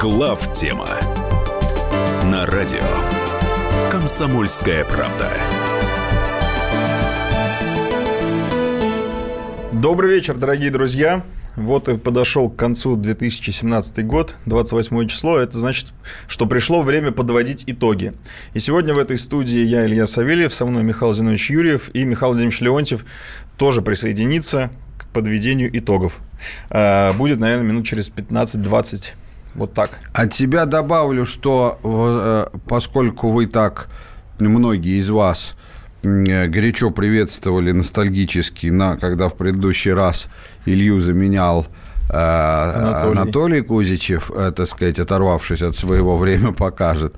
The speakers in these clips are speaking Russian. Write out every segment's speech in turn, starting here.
Глав тема на радио Комсомольская правда. Добрый вечер, дорогие друзья. Вот и подошел к концу 2017 год, 28 число. Это значит, что пришло время подводить итоги. И сегодня в этой студии я, Илья Савельев, со мной Михаил Зинович Юрьев и Михаил Владимирович Леонтьев тоже присоединится к подведению итогов. А, будет, наверное, минут через 15-20 вот так. От себя добавлю, что э, поскольку вы так, многие из вас э, горячо приветствовали ностальгически, на, когда в предыдущий раз Илью заменял э, Анатолий. Анатолий Кузичев, так сказать, оторвавшись от своего время покажет.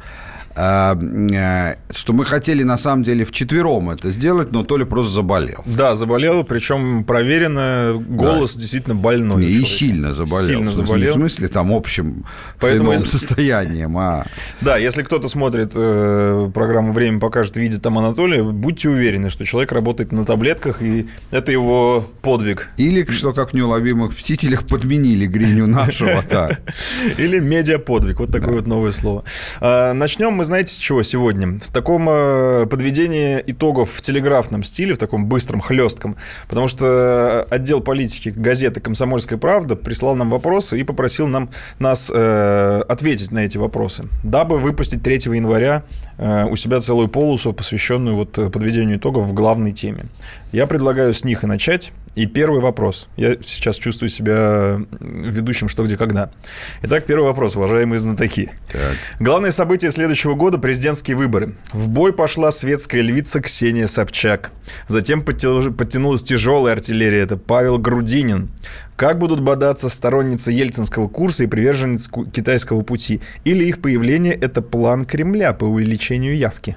А, э, что мы хотели на самом деле в четвером это сделать, но то ли просто заболел. Да, заболел, причем проверено, голос да. действительно больной. И сильно заболел. Сильно заболел. В смысле, там общим Поэтому если... состоянием. А... Да, если кто-то смотрит э, программу «Время покажет», видит там Анатолия, будьте уверены, что человек работает на таблетках, и это его подвиг. Или, что как в «Неуловимых мстителях» подменили Гриню нашего. Или медиаподвиг, вот такое вот новое слово. А, начнем мы мы, знаете, с чего сегодня? С такого подведения итогов в телеграфном стиле, в таком быстром, хлестком. Потому что отдел политики газеты «Комсомольская правда» прислал нам вопросы и попросил нам, нас э, ответить на эти вопросы, дабы выпустить 3 января э, у себя целую полосу, посвященную вот подведению итогов в главной теме. Я предлагаю с них и начать. И первый вопрос. Я сейчас чувствую себя ведущим «Что, где, когда». Итак, первый вопрос, уважаемые знатоки. Так. Главное событие следующего года – президентские выборы. В бой пошла светская львица Ксения Собчак. Затем подтянулась тяжелая артиллерия – это Павел Грудинин. Как будут бодаться сторонницы ельцинского курса и приверженцы китайского пути? Или их появление – это план Кремля по увеличению явки?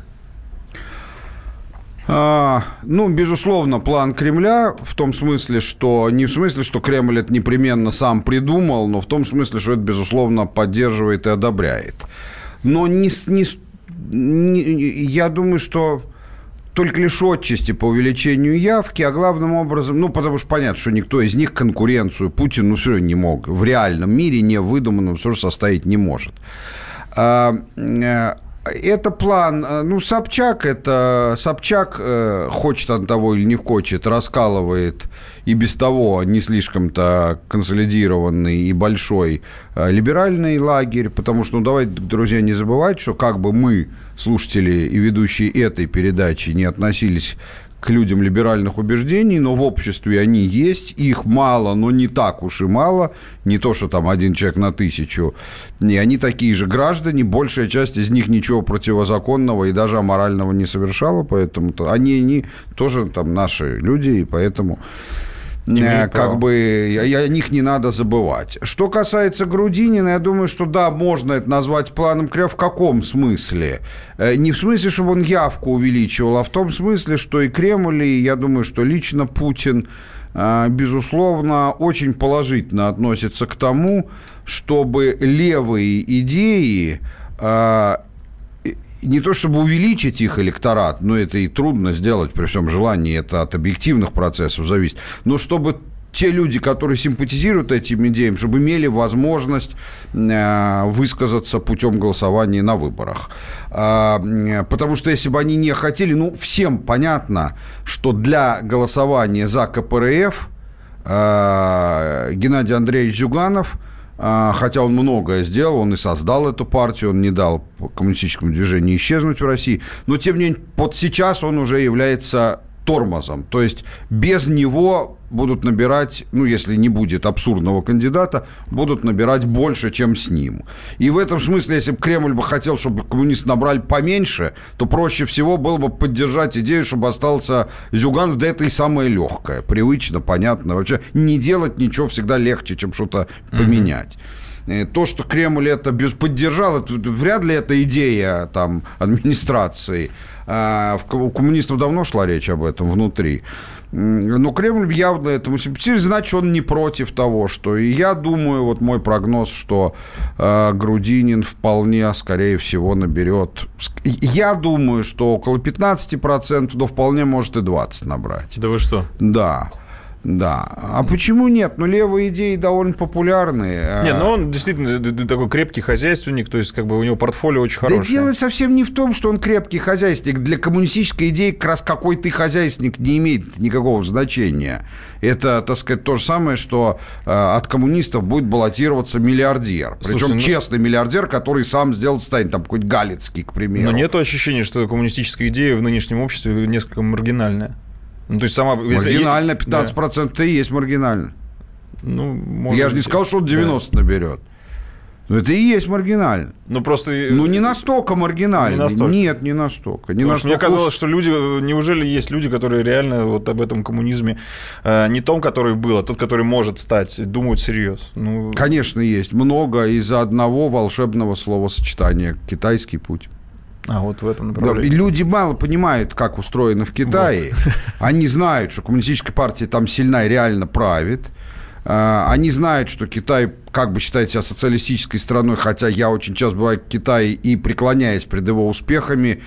А, ну, безусловно, план Кремля в том смысле, что не в смысле, что Кремль это непременно сам придумал, но в том смысле, что это, безусловно, поддерживает и одобряет. Но не, не, не, я думаю, что только лишь отчасти по увеличению явки, а главным образом, ну, потому что понятно, что никто из них конкуренцию Путин, ну, все равно не мог. В реальном мире, не выдуманном, все же составить не может. А, э, это план, э, ну, Собчак, это Собчак, э, хочет он того или не хочет, раскалывает и без того не слишком-то консолидированный и большой э, либеральный лагерь, потому что, ну, давайте, друзья, не забывать, что как бы мы, слушатели и ведущие этой передачи, не относились к людям либеральных убеждений, но в обществе они есть, их мало, но не так уж и мало, не то, что там один человек на тысячу, и они такие же граждане, большая часть из них ничего противозаконного и даже аморального не совершала, поэтому -то они, они тоже там наши люди, и поэтому не э, как бы о них не надо забывать. Что касается Грудинина, я думаю, что да, можно это назвать планом Кремля. В каком смысле? Э, не в смысле, чтобы он явку увеличивал, а в том смысле, что и Кремль, и я думаю, что лично Путин, э, безусловно, очень положительно относится к тому, чтобы левые идеи не то чтобы увеличить их электорат, но это и трудно сделать при всем желании, это от объективных процессов зависит, но чтобы те люди, которые симпатизируют этим идеям, чтобы имели возможность э, высказаться путем голосования на выборах. А, потому что если бы они не хотели, ну, всем понятно, что для голосования за КПРФ э, Геннадий Андреевич Зюганов – хотя он многое сделал, он и создал эту партию, он не дал коммунистическому движению исчезнуть в России, но тем не менее, вот сейчас он уже является тормозом. То есть без него будут набирать, ну, если не будет абсурдного кандидата, будут набирать больше, чем с ним. И в этом смысле, если бы Кремль бы хотел, чтобы коммунисты набрали поменьше, то проще всего было бы поддержать идею, чтобы остался Зюганов, да это и самое легкое, привычно, понятно. Вообще не делать ничего всегда легче, чем что-то поменять. Э, то, что Кремль это без поддержал, это, вряд ли это идея там, администрации. А, у коммунистов давно шла речь об этом внутри. Но Кремль явно этому симпатизирует, значит, он не против того, что... И я думаю, вот мой прогноз, что э, Грудинин вполне, скорее всего, наберет... Я думаю, что около 15%, но вполне может и 20 набрать. Да вы что? Да. Да. А почему нет? Ну, левые идеи довольно популярные. Не, ну он действительно такой крепкий хозяйственник, то есть как бы у него портфолио очень хорошее. Да дело совсем не в том, что он крепкий хозяйственник. Для коммунистической идеи как раз какой ты хозяйственник не имеет никакого значения. Это, так сказать, то же самое, что э, от коммунистов будет баллотироваться миллиардер. Слушай, Причем ну... честный миллиардер, который сам сделал станет, там какой-нибудь Галицкий, к примеру. Но нет ощущения, что коммунистическая идея в нынешнем обществе несколько маргинальная. Ну, то есть сама... Маргинально, 15% да. и есть маргинально. Ну, может Я же не сказал, что он 90 да. наберет. Но это и есть маргинально. Ну просто. Ну не настолько маргинально. Не настолько. Нет, не настолько. Не настолько мне казалось, что люди, неужели есть люди, которые реально вот об этом коммунизме э, не том, который был, а тот, который может стать, думают всерьез. Ну... Конечно, есть много из-за одного волшебного словосочетания китайский путь. А вот в этом направлении. Да, люди мало понимают, как устроено в Китае. Вот. Они знают, что коммунистическая партия там сильна и реально правит. А, они знают, что Китай как бы считает себя социалистической страной, хотя я очень часто бываю в Китае и преклоняясь перед его успехами,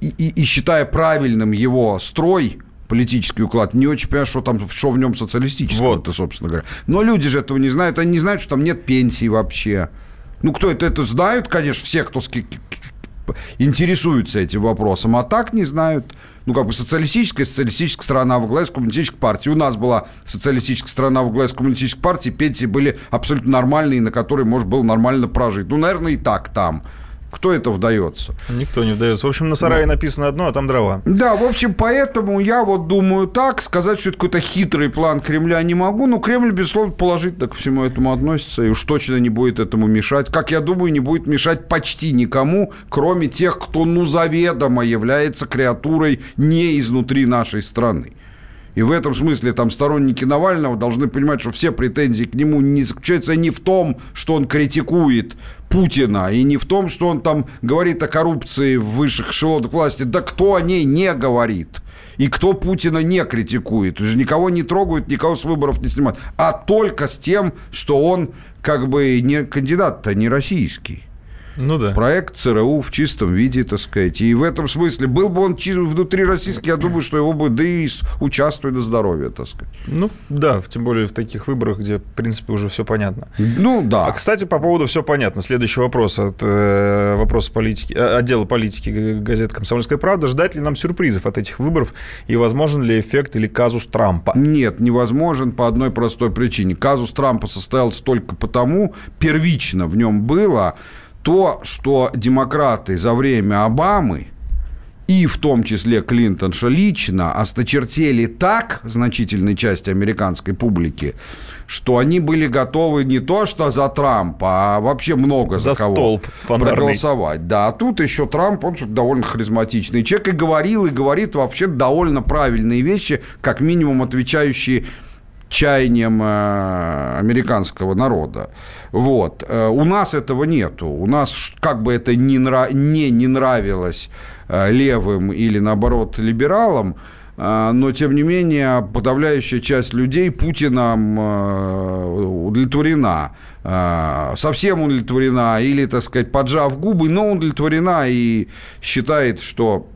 и, и, и считая правильным его строй, политический уклад, не очень понимаю, что там, что в нем социалистического, вот. это, собственно говоря. Но люди же этого не знают, они не знают, что там нет пенсии вообще. Ну, кто это, это знают, конечно, все, кто интересуются этим вопросом, а так не знают. Ну, как бы социалистическая, социалистическая страна во главе с коммунистической партией. У нас была социалистическая страна во главе с коммунистической партией, пенсии были абсолютно нормальные, на которые можно было нормально прожить. Ну, наверное, и так там. Кто это вдается? Никто не вдается. В общем, на сарае да. написано одно, а там дрова. Да, в общем, поэтому я вот думаю так. Сказать, что это какой-то хитрый план Кремля не могу. Но Кремль, безусловно, положительно ко всему этому относится. И уж точно не будет этому мешать. Как я думаю, не будет мешать почти никому, кроме тех, кто, ну, заведомо является креатурой не изнутри нашей страны. И в этом смысле там сторонники Навального должны понимать, что все претензии к нему не заключаются не в том, что он критикует Путина, и не в том, что он там говорит о коррупции в высших эшелонах власти. Да кто о ней не говорит? И кто Путина не критикует? То есть никого не трогают, никого с выборов не снимают. А только с тем, что он как бы не кандидат-то не российский. Ну да. Проект ЦРУ в чистом виде, так сказать. И в этом смысле, был бы он внутри российский, я думаю, что его бы, да и участвует на здоровье, так сказать. Ну да, тем более в таких выборах, где, в принципе, уже все понятно. Ну да. А, кстати, по поводу все понятно. Следующий вопрос от э, вопроса политики, э, отдела политики газеты «Комсомольская правда». Ждать ли нам сюрпризов от этих выборов и возможен ли эффект или казус Трампа? Нет, невозможен по одной простой причине. Казус Трампа состоялся только потому, первично в нем было, то, что демократы за время Обамы и в том числе Клинтонша лично осточертели так значительной части американской публики, что они были готовы не то что за Трампа, а вообще много за, за кого столб фонарный. проголосовать. Да, а тут еще Трамп, он довольно харизматичный человек и говорил, и говорит вообще довольно правильные вещи, как минимум отвечающие чаяниям э, американского народа. Вот. Э, у нас этого нету. У нас, как бы это ни, нрав... не, не нравилось э, левым или, наоборот, либералам, но, тем не менее, подавляющая часть людей Путиным удовлетворена. Совсем удовлетворена или, так сказать, поджав губы, но удовлетворена и считает, что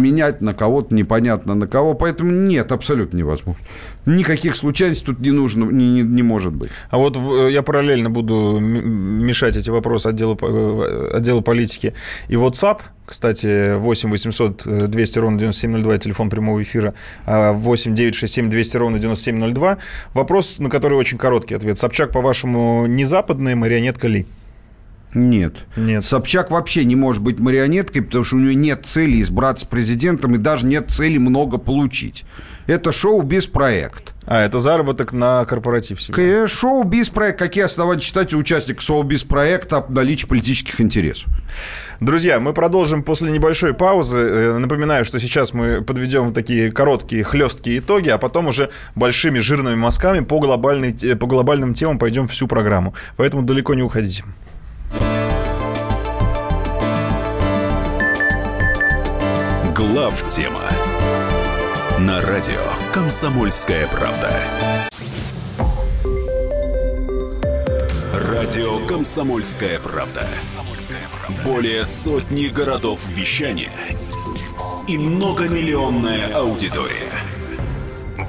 менять на кого-то непонятно на кого. Поэтому нет, абсолютно невозможно. Никаких случайностей тут не нужно, не, не, не может быть. А вот я параллельно буду мешать эти вопросы отдела, э, отдела политики. И WhatsApp, кстати, 8 800 200 ровно 9702, телефон прямого эфира, 8 967 200 ровно 9702. Вопрос, на который очень короткий ответ. Собчак, по-вашему, не западная марионетка ли? Нет. Нет. Собчак вообще не может быть марионеткой, потому что у нее нет цели избраться президентом и даже нет цели много получить. Это шоу без проект. А, это заработок на корпоратив себе. Шоу без проект. Какие основания считать участник шоу без проекта об наличии политических интересов? Друзья, мы продолжим после небольшой паузы. Э, напоминаю, что сейчас мы подведем такие короткие, хлесткие итоги, а потом уже большими жирными мазками по, глобальной, по глобальным темам пойдем всю программу. Поэтому далеко не уходите. Глав тема на радио Комсомольская правда. Радио Комсомольская правда. Более сотни городов вещания и многомиллионная аудитория.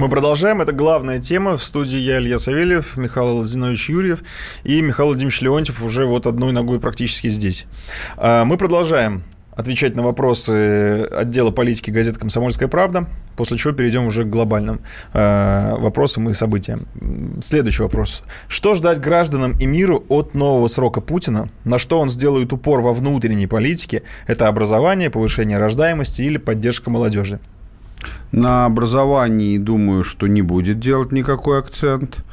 Мы продолжаем. Это главная тема. В студии я, Илья Савельев, Михаил Зинович Юрьев и Михаил Владимирович Леонтьев уже вот одной ногой практически здесь. А, Мы продолжаем отвечать на вопросы отдела политики газеты «Комсомольская правда», после чего перейдем уже к глобальным э, вопросам и событиям. Следующий вопрос. Что ждать гражданам и миру от нового срока Путина? На что он сделает упор во внутренней политике? Это образование, повышение рождаемости или поддержка молодежи? На образовании, думаю, что не будет делать никакой акцент.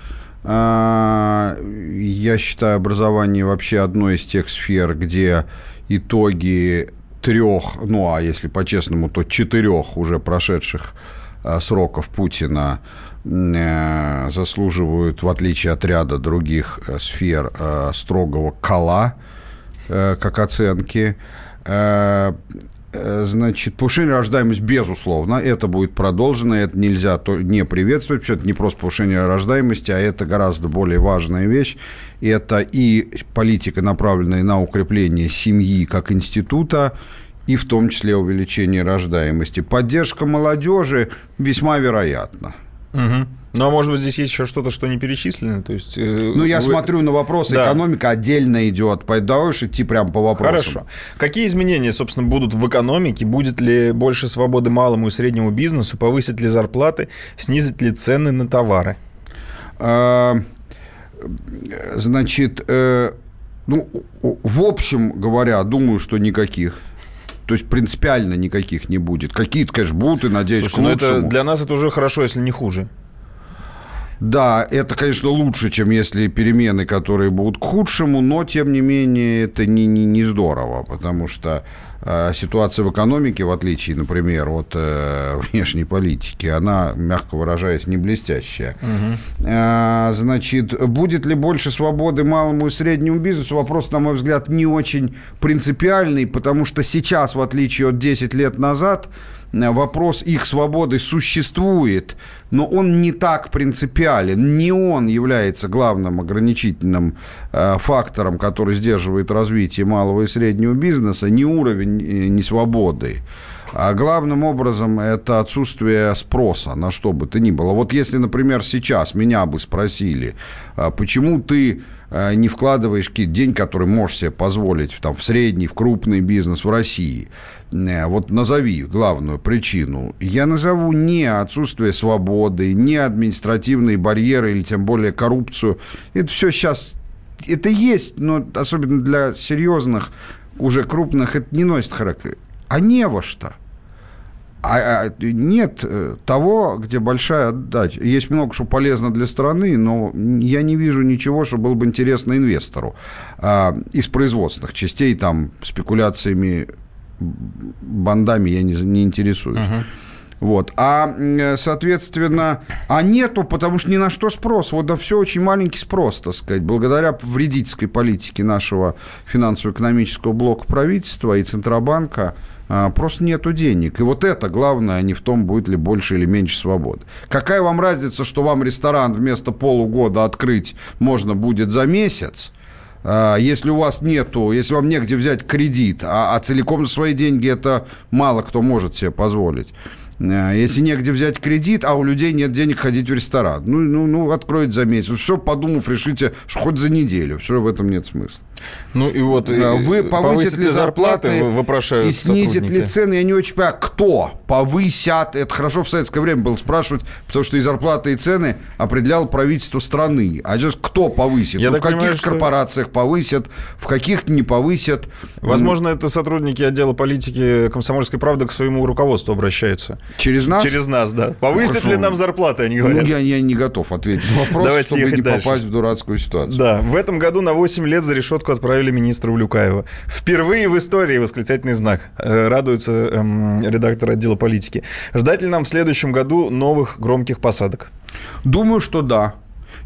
А, Я считаю образование вообще одной из тех сфер, где итоги трех, ну а если по-честному, то четырех уже прошедших а, сроков Путина э, заслуживают, в отличие от ряда других э, сфер, э, строгого кола как оценки. Э, Значит, повышение рождаемости, безусловно, это будет продолжено, это нельзя не приветствовать, потому что это не просто повышение рождаемости, а это гораздо более важная вещь. Это и политика, направленная на укрепление семьи как института, и в том числе увеличение рождаемости. Поддержка молодежи весьма вероятна. Мгм. Ну, а может быть, здесь есть еще что-то, что не перечислено? То есть, э, Ну, я вы- смотрю на вопросы, Да. экономика отдельно идет, давай уж идти прямо по вопросам. Хорошо. Какие изменения, собственно, будут в экономике? Будет ли больше свободы малому и среднему бизнесу? Повысит ли зарплаты? Снизит ли цены на товары? А, Значит, э, ну, в общем говоря, думаю, что никаких. То есть принципиально никаких не будет. Какие-то, конечно, будут, и надеюсь, Слушай, к ну это лучшему. для нас это уже хорошо, если не хуже. Да, это, конечно, лучше, чем если перемены, которые будут к худшему, но, тем не менее, это не, не, не здорово, потому что э, ситуация в экономике, в отличие, например, от э, внешней политики, она, мягко выражаясь, не блестящая. Э, значит, будет ли больше свободы малому и среднему бизнесу? Вопрос, на мой взгляд, не очень принципиальный, потому что сейчас, в отличие от 10 лет назад, вопрос их свободы существует, но он не так принципиален. Не он является главным ограничительным э, фактором, который сдерживает развитие малого и среднего бизнеса, не уровень э, несвободы. А главным образом это отсутствие спроса на что бы то ни было. Вот если, например, сейчас меня бы спросили, почему ты э, не вкладываешь какие-то деньги, которые можешь себе позволить там, в средний, в крупный бизнес в России, Э, вот назови главную причину. Я назову не отсутствие свободы, не административные барьеры или тем более коррупцию. Это все сейчас, это есть, но особенно для серьезных, уже крупных, это не носит характер. А не во что. А, а, нет э, того, где большая отдача. Есть много, что полезно для страны, но я не вижу ничего, что было бы интересно инвестору. А, из производственных частей, там, спекуляциями, бандами я не, не интересуюсь. Вот. А, м, соответственно, а нету, потому что ни на что спрос. Вот да все очень маленький спрос, так сказать. Благодаря вредительской политике нашего финансово-экономического блока правительства и Центробанка а, просто нету денег. И вот это главное, а не в том, будет ли больше или меньше свободы. Какая вам разница, что вам ресторан вместо полугода открыть можно будет за месяц, если у вас нету, если вам негде взять кредит, а, а целиком за свои деньги это мало кто может себе позволить. А, Если негде взять кредит, а у людей нет денег ходить в ресторан. Ну, ну, ну откроете за месяц. Все, подумав, решите, что хоть за неделю. Все в этом нет смысла. Ну и вот, А, и Вы повысят ли зарплаты, вопрошают и снизит ли сотрудники. цены? Я не очень понимаю, кто повысят. Это хорошо в советское время было спрашивать, потому что и зарплаты, и цены определял правительство страны. А сейчас кто повысит? Я Ну, в каких понимаю, что- корпорациях повысят, в каких не повысят. Возможно, это сотрудники отдела политики «Комсомольской правды» к своему руководству обращаются. Через нас? Через нас, да. Повысят хорошо. ли нам зарплаты, они Ну, говорят. я, я не готов ответить на вопрос, Давайте чтобы не дальше. попасть в дурацкую ситуацию. Да, в этом году на 8 лет за решетку отставку отправили министра Улюкаева. Впервые в истории восклицательный знак. Э, радуется эм, редактор отдела политики. Ждать ли нам в следующем году новых громких посадок? Думаю, что да.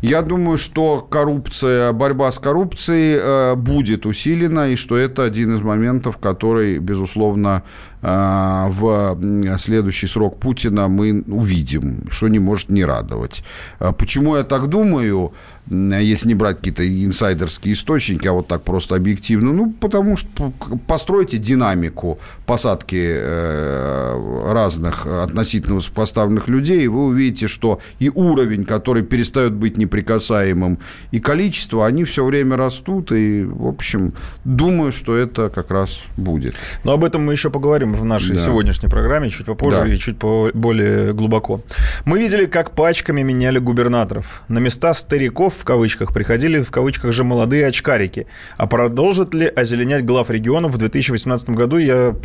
Я думаю, что коррупция, борьба с коррупцией э, будет усилена, и что это один из моментов, который, безусловно, в следующий срок Путина мы увидим, что не может не радовать. Э, почему я так думаю? если не брать какие-то инсайдерские источники, а вот так просто объективно, ну, потому что постройте динамику посадки э, разных относительно высокопоставленных людей, и вы увидите, что и уровень, который перестает быть неприкасаемым, и количество, они все время растут, и, в общем, думаю, что это как раз будет. Но об этом мы еще поговорим в нашей да. сегодняшней программе чуть попозже да. и чуть более глубоко. Мы видели, как пачками меняли губернаторов. На места стариков в кавычках, приходили в кавычках же молодые очкарики. А продолжит ли озеленять глав регионов в 2018 году? Я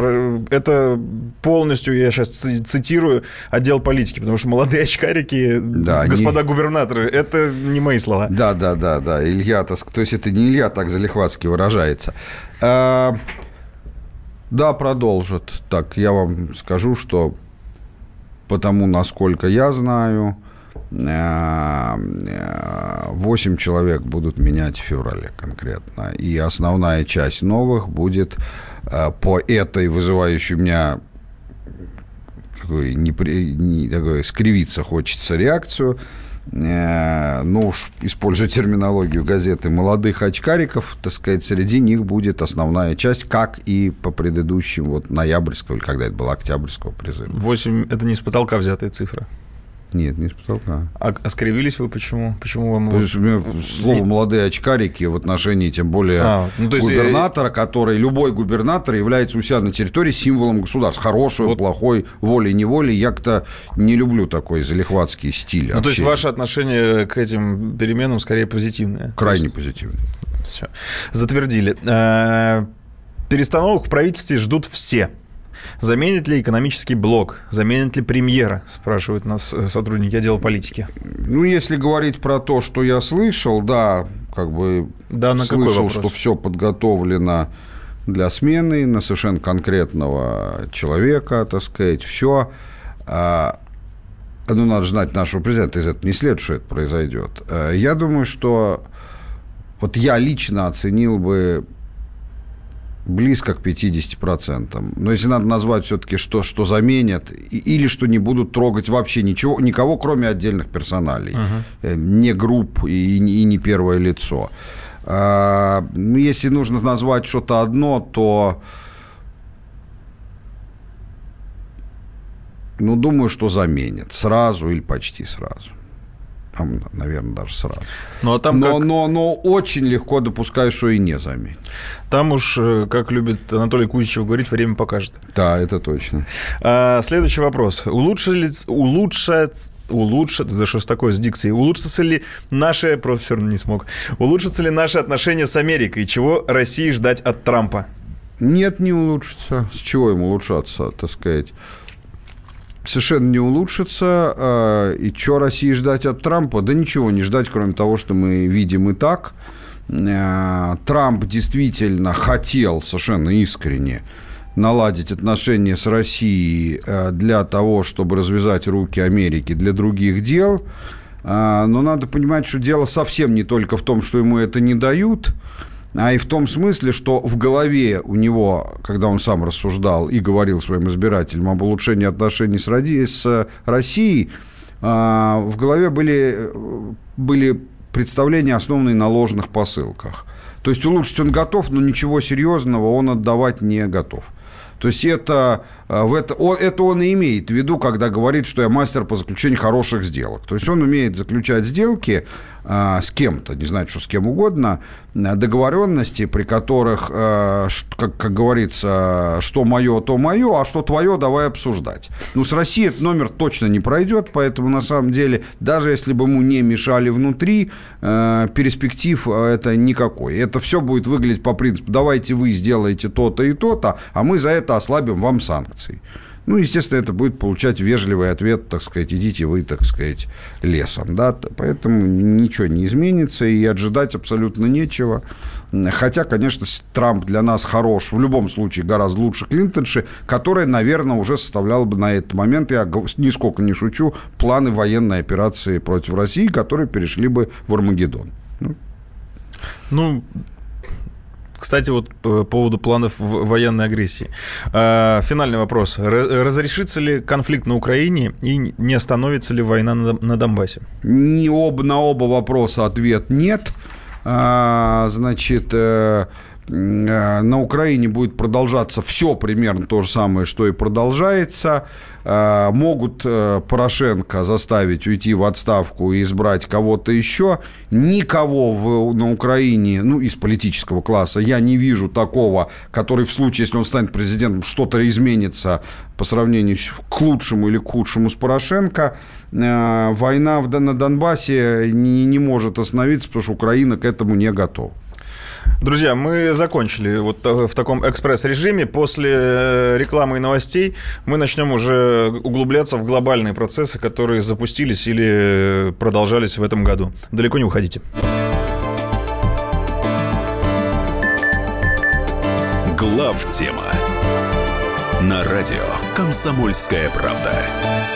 это полностью, я сейчас цитирую отдел политики, потому что молодые очкарики, да, господа не... губернаторы, это не мои слова. Да, да, да, да. Илья, то есть это не Илья так залихватски выражается. А, да, продолжит. Так, я вам скажу, что потому, насколько я знаю, 8 человек будут менять в феврале конкретно. И основная часть новых будет э, по этой вызывающей у меня какой, непри, не, такой, скривиться хочется реакцию. Э, ну уж, используя терминологию газеты молодых очкариков, так сказать, среди них будет основная часть, как и по предыдущим, вот ноябрьского, или когда это было, октябрьского призыва. 8 – это не с потолка взятая цифра. Нет, не с потолка. А, а скривились вы почему? Почему вам... То есть, у меня слово «молодые очкарики» в отношении, тем более, а, ну, то есть губернатора, который, любой губернатор является у себя на территории символом государства. Хороший, вот. плохой, волей-неволей. Я как-то не люблю такой залихватский стиль Ну, то есть, ваше отношение к этим переменам скорее позитивное? Крайне есть... позитивное. Все. Затвердили. Э, перестановок в правительстве ждут все. Заменит ли экономический блок? Заменит ли премьера? Спрашивают нас э, сотрудники отдела политики. Ну, если говорить про то, что я слышал, да, как бы да, на слышал, что все подготовлено для смены на совершенно конкретного человека, так сказать, все. А, ну, надо знать нашего президента, из этого не следует, что это произойдет. Э, я думаю, что вот я лично оценил бы близко к 50%. Но если надо назвать все-таки, что, что заменят, или что не будут трогать вообще ничего, никого, кроме отдельных персоналей, uh-huh. не групп и, и не первое лицо. А, ну, если нужно назвать что-то одно, то... Ну, думаю, что заменят. Сразу или почти сразу. Там, наверное, даже сразу. Ну, а там но, как... но, но очень легко допускаю, что и не заметит. Там уж, э, как любит Анатолий Кузичев говорить, время покажет. Да, это точно. А, следующий вопрос. Улучшили, улучшать, улучшат, да что ж такое с дикцией, улучшатся ли наши, профессор не смог, улучшатся ли наши отношения с Америкой, чего России ждать от Трампа? Нет, не улучшится. С чего им улучшаться, так сказать? Совершенно не улучшится. А, и что России ждать от Трампа? Да ничего не ждать, кроме того, что мы видим и так. А, Трамп действительно хотел совершенно искренне наладить отношения с Россией а, для того, чтобы развязать руки Америки для других дел. Но надо понимать, что дело совсем не только в том, что ему это не дают, а и в том смысле, что в голове у него, когда он сам рассуждал и говорил своим избирателям об улучшении отношений с, Ради... с Россией, а, в голове были, были представления, основанные на ложных посылках. То есть улучшить он готов, но ничего серьезного он отдавать не готов. То есть это, э, в это, он, это он и имеет в виду, когда говорит, что я мастер по заключению хороших сделок. То есть он умеет заключать сделки а, с кем-то, не знаю, что с кем угодно, договоренности, при которых, а, как, как говорится, что мое, то мое, а что твое, давай обсуждать. Ну, с Россией этот номер точно не пройдет, поэтому, на самом деле, даже если бы ему не мешали внутри, а, перспектив это никакой. Это все будет выглядеть по принципу, давайте вы сделаете то-то и то-то, а мы за это ослабим вам санкции. Ну, естественно, это будет получать вежливый ответ, так сказать, идите вы, так сказать, лесом, да, поэтому ничего не изменится и ожидать абсолютно нечего. Хотя, конечно, Трамп для нас хорош, в любом случае гораздо лучше Клинтонши, которая, наверное, уже составляла бы на этот момент, я нисколько не шучу, планы военной операции против России, которые перешли бы в Армагеддон. Ну, ну кстати, вот по поводу планов военной агрессии. А, финальный вопрос. Разрешится ли конфликт на Украине и не остановится ли война на Донбассе? Не об, на оба вопроса ответ нет. А, значит, э, э, на Украине будет продолжаться все примерно то же самое, что и продолжается. Э, могут э, Порошенко заставить уйти в отставку и избрать кого-то еще. Никого в, на Украине, ну, из политического класса, я не вижу такого, который в случае, если он станет президентом, что-то изменится по сравнению к лучшему или к худшему с Порошенко. Э, война на Донбассе не, не может остановиться, потому что Украина к этому не готова. Друзья, мы закончили вот в таком экспресс-режиме. После э, рекламы и новостей мы начнем уже углубляться в глобальные процессы, которые запустились или продолжались в этом году. Далеко не уходите. Глав тема на радио Комсомольская правда.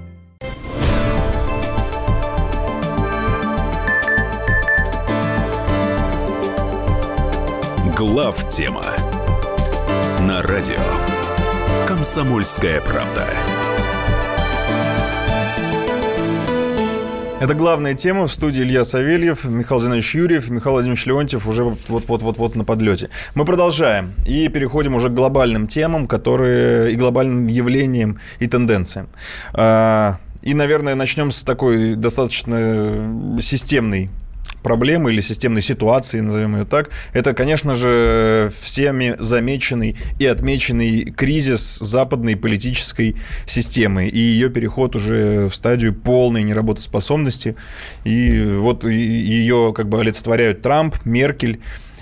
Глав тема на радио «Комсомольская правда». Это главная тема в студии Илья Савельев, Михаил Зинович Юрьев, Михаил Владимирович Леонтьев уже вот-вот-вот-вот на подлете. Мы продолжаем и переходим уже к глобальным темам, которые и глобальным явлениям и тенденциям. А, и, наверное, начнем с такой достаточно системной проблемы или системной ситуации, назовем ее так, это, конечно же, всеми замеченный и отмеченный кризис западной политической системы и ее переход уже в стадию полной неработоспособности. И вот ее как бы олицетворяют Трамп, Меркель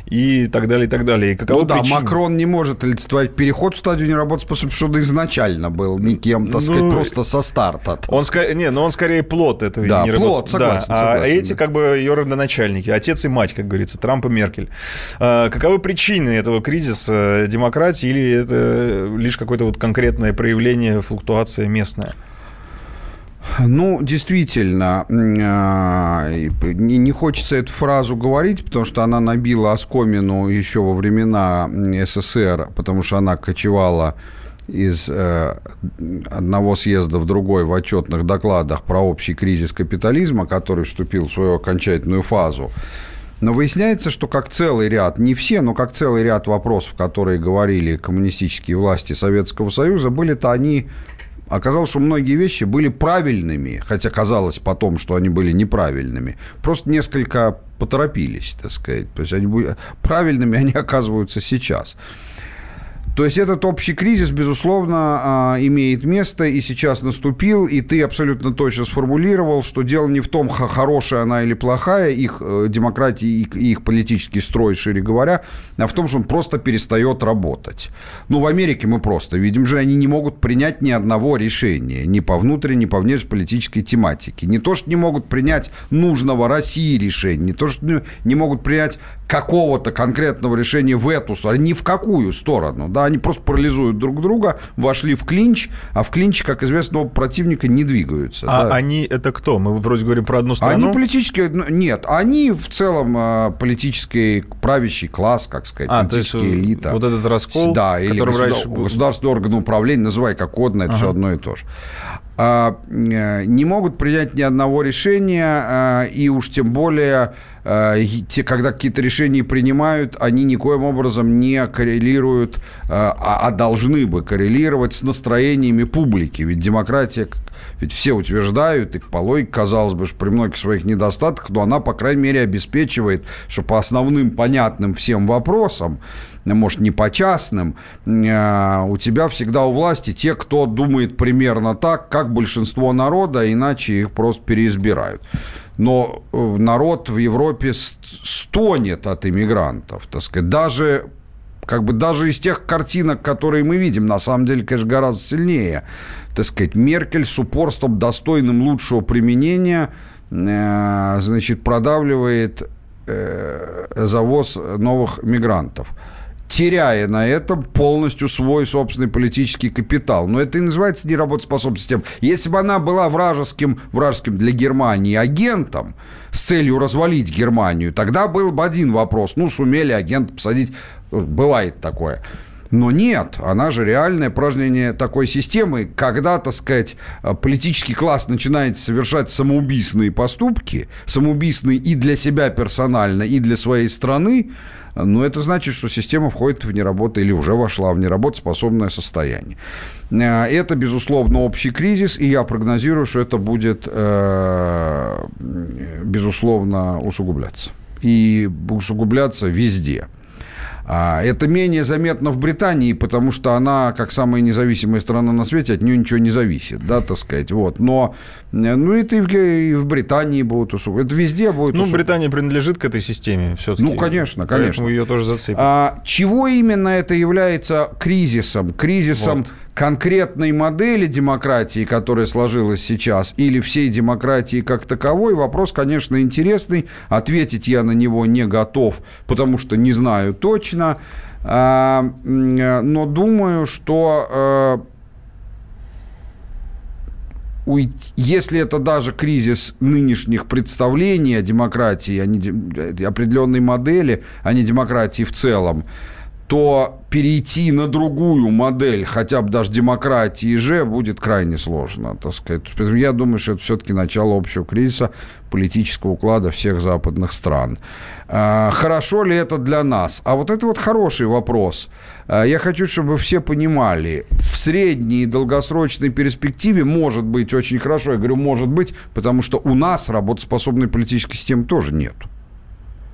и так далее, и так далее. И каковы ну да, причины? Макрон не может олицетворять переход в стадию неработоспособности, потому что он изначально был никем, так ну, сказать, просто со старта. Он скорее, не, но он скорее плод этого да, плод, согласен, да, согласен, а эти да. как бы ее родоначальники, отец и мать, как говорится, Трамп и Меркель. А, каковы причины этого кризиса демократии или это лишь какое-то вот конкретное проявление, флуктуация местная? Ну, действительно, а, не хочется эту фразу говорить, потому что она набила оскомину еще во времена СССР, потому что она кочевала из э, одного съезда в другой в отчетных докладах про общий кризис капитализма, который вступил в свою окончательную фазу. Но выясняется, что как целый ряд, не все, но как целый ряд вопросов, которые говорили коммунистические власти Советского Союза, были-то они оказалось, что многие вещи были правильными, хотя казалось потом, что они были неправильными. Просто несколько поторопились, так сказать. То есть они правильными они оказываются сейчас. То есть этот общий кризис, безусловно, а, имеет место и сейчас наступил, и ты абсолютно точно сформулировал, что дело не в том, хорошая она или плохая, их э, демократия и их политический строй, шире говоря, а в том, что он просто перестает работать. Ну, в Америке мы просто видим же, они не могут принять ни одного решения, ни по внутренней, ни по внешнеполитической тематике. Не то, что не могут принять нужного России решения, не то, что не могут принять какого-то конкретного решения в эту сторону, ни в какую сторону. Да, они просто парализуют друг друга, вошли в клинч, а в клинче, как известно, противника не двигаются. А да. они это кто? Мы вроде говорим про одну страну. Они политические... Ну, нет, они в целом а, политический правящий класс, как сказать, а, политическая есть элита. Вот этот раскол, да, или государ... раньше... государственный орган управления, называй как угодно, это ага. все одно и то же. А, э, не могут принять ни одного решения, а, и уж тем более а, те, когда какие-то решения принимают, они никоим образом не коррелируют, а, должны бы коррелировать с настроениями публики. Ведь демократия, ведь все утверждают, и по логике, казалось бы, при многих своих недостатках, но она, по крайней мере, обеспечивает, что по основным понятным всем вопросам может, не по частным, а, у тебя всегда у власти те, кто думает примерно так, как большинство народа, иначе их просто переизбирают. Но э, народ в Европе стонет от иммигрантов, так сказать, даже как бы даже из тех картинок, которые мы видим, на самом деле, конечно, гораздо сильнее, так сказать, Меркель с упорством, достойным лучшего применения, э, значит, продавливает э, завоз новых мигрантов теряя на этом полностью свой собственный политический капитал. Но это и называется неработоспособность системы. Если бы она была вражеским, вражеским для Германии агентом с целью развалить Германию, тогда был бы один вопрос. Ну, сумели агент посадить. Бывает такое. Но нет, она же реальное упражнение такой системы, когда, так сказать, политический класс начинает совершать самоубийственные поступки, самоубийственные и для себя персонально, и для своей страны, но это значит, что система входит в неработу или уже вошла в неработоспособное состояние. Э, это, безусловно, общий кризис, и я прогнозирую, что это будет, э, безусловно, усугубляться. И усугубляться везде. А, это менее заметно в Британии, потому что она, как самая независимая страна на свете, от нее ничего не зависит, да, так сказать, вот. Но, э, ну, это и в, Британии будут усугубляться, это везде будет Ну, Британия принадлежит к этой системе все-таки. Ну, конечно, конечно. Поэтому ее тоже зацепит. А, чего именно это является кризисом? Кризисом вот конкретной модели демократии, которая сложилась сейчас, или всей демократии как таковой, вопрос, конечно, интересный. Ответить я на него не готов, потому что не знаю точно. А, но думаю, что э, если это даже кризис нынешних представлений о демократии, о не, определенной модели, а не демократии в целом, то перейти на другую модель, хотя бы даже демократии же, будет крайне сложно, так сказать. Я думаю, что это все-таки начало общего кризиса политического уклада всех западных стран. А, хорошо ли это для нас? А вот это вот хороший вопрос. А, я хочу, чтобы все понимали, в средней и долгосрочной перспективе может быть очень хорошо. Я говорю, может быть, потому что у нас работоспособной политической системы тоже нет.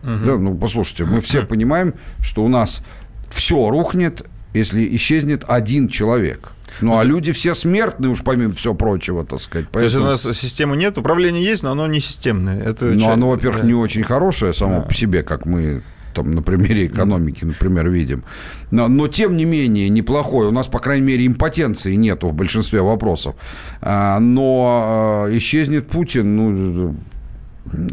Угу. Да, ну, послушайте, мы все понимаем, что у нас все рухнет, если исчезнет один человек. Ну, а люди все смертные, уж помимо всего прочего, так сказать. Поэтому... То есть у нас системы нет, управление есть, но оно не системное. Это ну, оно, во-первых, да. не очень хорошее само да. по себе, как мы там, на примере экономики, например, видим. Но, но, тем не менее, неплохое. У нас, по крайней мере, импотенции нету в большинстве вопросов. А, но а, исчезнет Путин, ну,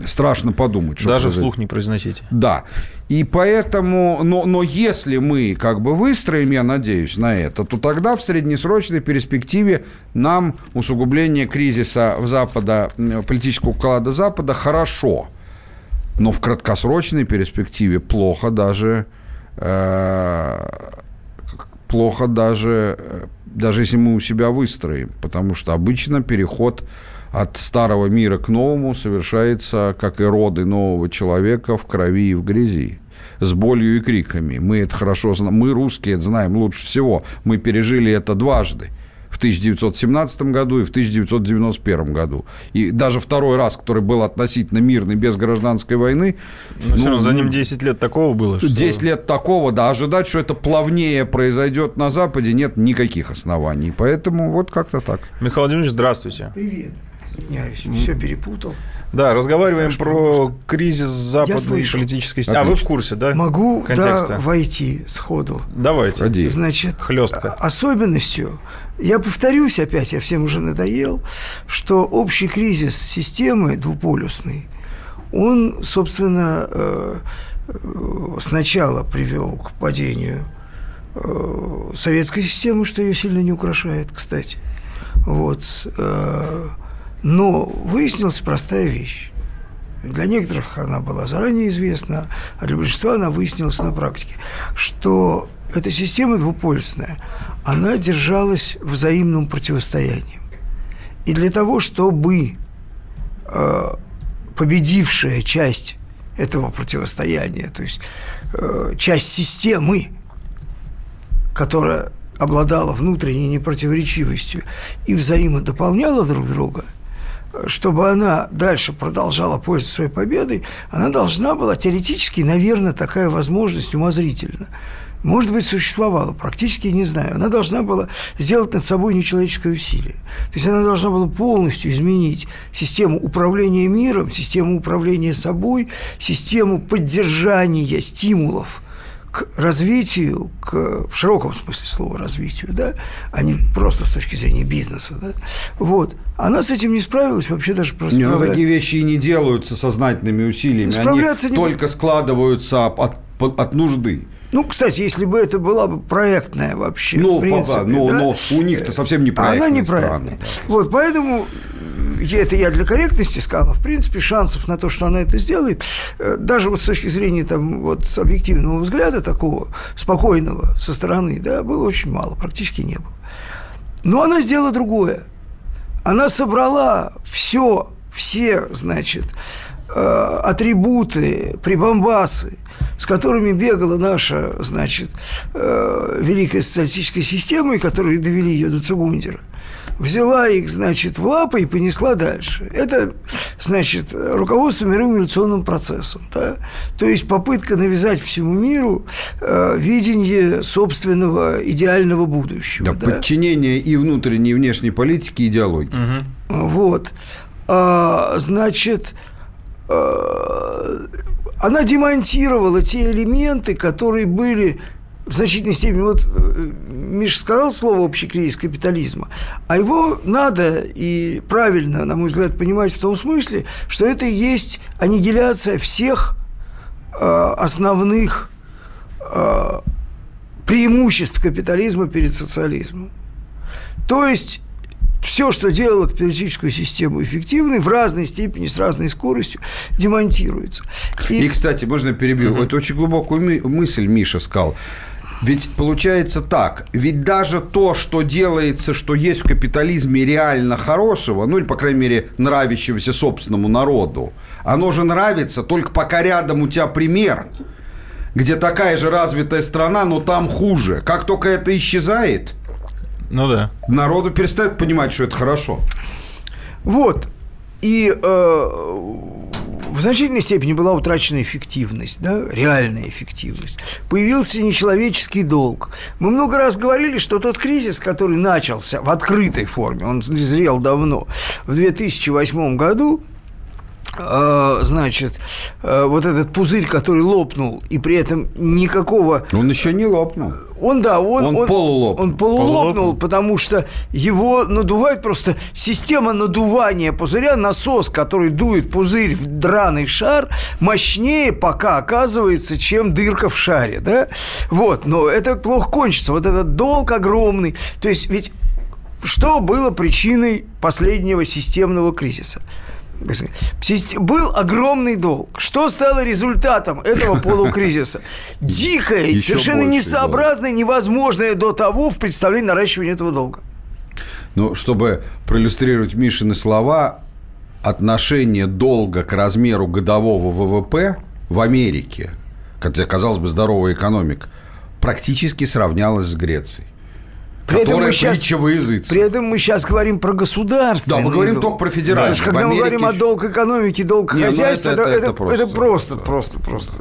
страшно подумать. Даже произойдет. вслух не произносите. Да. И поэтому, но, но если мы как бы выстроим, я надеюсь, на это, то тогда в среднесрочной перспективе нам усугубление кризиса в Запада, политического уклада Запада хорошо. Но в краткосрочной перспективе плохо даже, э, плохо даже, э, даже если мы у себя выстроим. Потому что обычно переход от старого мира к новому совершается, как и роды нового человека, в крови и в грязи с болью и криками. Мы это хорошо знаем. Мы, русские, это знаем лучше всего. Мы пережили это дважды. В 1917 году и в 1991 году. И даже второй раз, который был относительно мирный, без гражданской войны. Но ну, за ним 10 лет такого было. Что... 10 лет такого, да. Ожидать, что это плавнее произойдет на Западе, нет никаких оснований. Поэтому вот как-то так. Михаил Владимирович, здравствуйте. Привет. Извиняюсь, все перепутал. Да, разговариваем про кризис западной политической системы. А вы в курсе, да? Могу да, войти сходу. Давайте. Ходи. Значит, Хлестко. особенностью, я повторюсь опять, я всем уже надоел, что общий кризис системы двуполюсный, он, собственно, э, э, сначала привел к падению э, советской системы, что ее сильно не украшает, кстати. Вот. Но выяснилась простая вещь. Для некоторых она была заранее известна, а для большинства она выяснилась на практике, что эта система двуполюсная, она держалась взаимным противостоянием. И для того, чтобы э, победившая часть этого противостояния, то есть э, часть системы, которая обладала внутренней непротиворечивостью и взаимодополняла друг друга, чтобы она дальше продолжала пользоваться своей победой, она должна была теоретически, наверное, такая возможность умозрительно – может быть, существовала, практически не знаю. Она должна была сделать над собой нечеловеческое усилие. То есть она должна была полностью изменить систему управления миром, систему управления собой, систему поддержания стимулов к развитию, к, в широком смысле слова развитию, да, а не просто с точки зрения бизнеса, да, вот. Она с этим не справилась, вообще даже просто. Не, ну, такие вещи и не делаются сознательными усилиями, они не... только складываются от, от нужды. Ну, кстати, если бы это была бы проектная вообще, ну, в принципе, да, но, да? но у них-то совсем не проектная Она не проектная. Да. Вот, поэтому это я для корректности сказал, в принципе, шансов на то, что она это сделает, э, даже вот с точки зрения там, вот, объективного взгляда такого спокойного со стороны, да, было очень мало, практически не было. Но она сделала другое. Она собрала все, все, значит, э, атрибуты, прибамбасы с которыми бегала наша, значит, э, великая социалистическая система, и которые довели ее до Цугундера, взяла их, значит, в лапы и понесла дальше. Это, значит, руководство мировым революционным процессом. Да? То есть попытка навязать всему миру э, видение собственного идеального будущего. Да, да? Подчинение и внутренней, и внешней политики идеологии. Угу. Вот. А, значит, а, она демонтировала те элементы, которые были в значительной степени, вот э, Миша сказал слово «общий кризис капитализма», а его надо и правильно, на мой взгляд, понимать в том смысле, что это и есть аннигиляция всех э, основных э, преимуществ капитализма перед социализмом. То есть все, что делало капиталистическую систему эффективной, в разной степени, с разной скоростью демонтируется. И, и кстати, можно перебью. Uh-huh. Это очень глубокую мысль Миша сказал. Ведь получается так, ведь даже то, что делается, что есть в капитализме реально хорошего, ну или, по крайней мере, нравящегося собственному народу, оно же нравится, только пока рядом у тебя пример, где такая же развитая страна, но там хуже. Как только это исчезает, ну да. Народу перестает понимать, что это хорошо. Вот. И э, в значительной степени была утрачена эффективность, да, реальная эффективность. Появился нечеловеческий долг. Мы много раз говорили, что тот кризис, который начался в открытой форме, он зрел давно, в 2008 году, э, значит, э, вот этот пузырь, который лопнул, и при этом никакого... Он еще не лопнул. Он, да, он, он, он полулопнул. Он полулопнул, полулопнул, потому что его надувает просто система надувания пузыря, насос, который дует пузырь в драный шар, мощнее пока оказывается, чем дырка в шаре, да? Вот, но это плохо кончится. Вот этот долг огромный. То есть ведь что было причиной последнего системного кризиса? Был огромный долг. Что стало результатом этого полукризиса? Дикое, совершенно несообразное, невозможное до того в представлении наращивания этого долга. Ну, чтобы проиллюстрировать Мишины слова, отношение долга к размеру годового ВВП в Америке, хотя, казалось бы, здоровая экономика, практически сравнялась с Грецией. При этом, мы сейчас, при этом мы сейчас говорим про государство. Да, мы говорим только про федеральное. Да, когда Америке... мы говорим о долг экономики, долг Не, ну хозяйства, это, это, это, это, просто, это просто, просто, просто.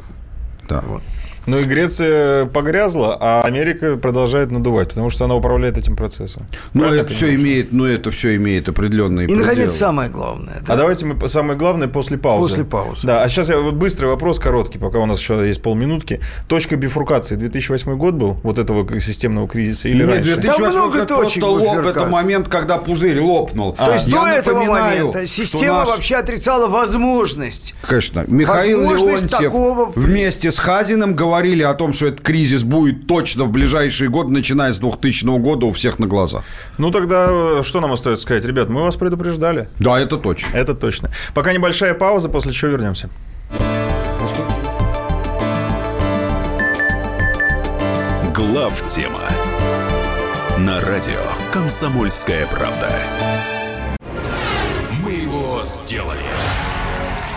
Да. Вот. Ну и Греция погрязла, а Америка продолжает надувать, потому что она управляет этим процессом. Ну это все имеет, ну это все имеет определенные. И пределы. наконец самое главное. Да? А давайте мы самое главное после паузы. После паузы. Да, а сейчас я вот быстрый вопрос короткий, пока у нас еще есть полминутки. Точка бифуркации 2008 год был вот этого системного кризиса или Нет, раньше? 2008 Там много точек лоп, это момент, когда пузырь лопнул. А, То есть до этого момента система нас... вообще отрицала возможность. Конечно. Михаил возможность Леонтьев такого... вместе с Хазиным говорили о том, что этот кризис будет точно в ближайшие годы, начиная с 2000 года у всех на глазах. Ну, тогда э, что нам остается сказать? Ребят, мы вас предупреждали. Да, это точно. Это точно. Пока небольшая пауза, после чего вернемся. Глав тема на радио «Комсомольская правда». все сделали.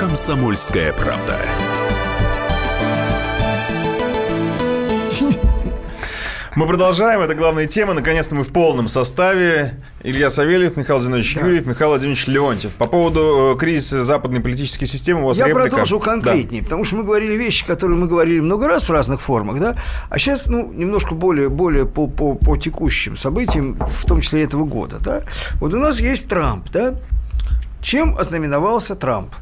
Комсомольская правда. Мы продолжаем. Это главная тема. Наконец-то мы в полном составе. Илья Савельев, Михаил Зинович да. Юрьев, Михаил Владимирович Леонтьев. По поводу э, кризиса западной политической системы у вас Я реплика? продолжу конкретнее, да. потому что мы говорили вещи, которые мы говорили много раз в разных формах, да, а сейчас, ну, немножко более, более по, по, по текущим событиям, в том числе этого года, да. Вот у нас есть Трамп, да. Чем ознаменовался Трамп?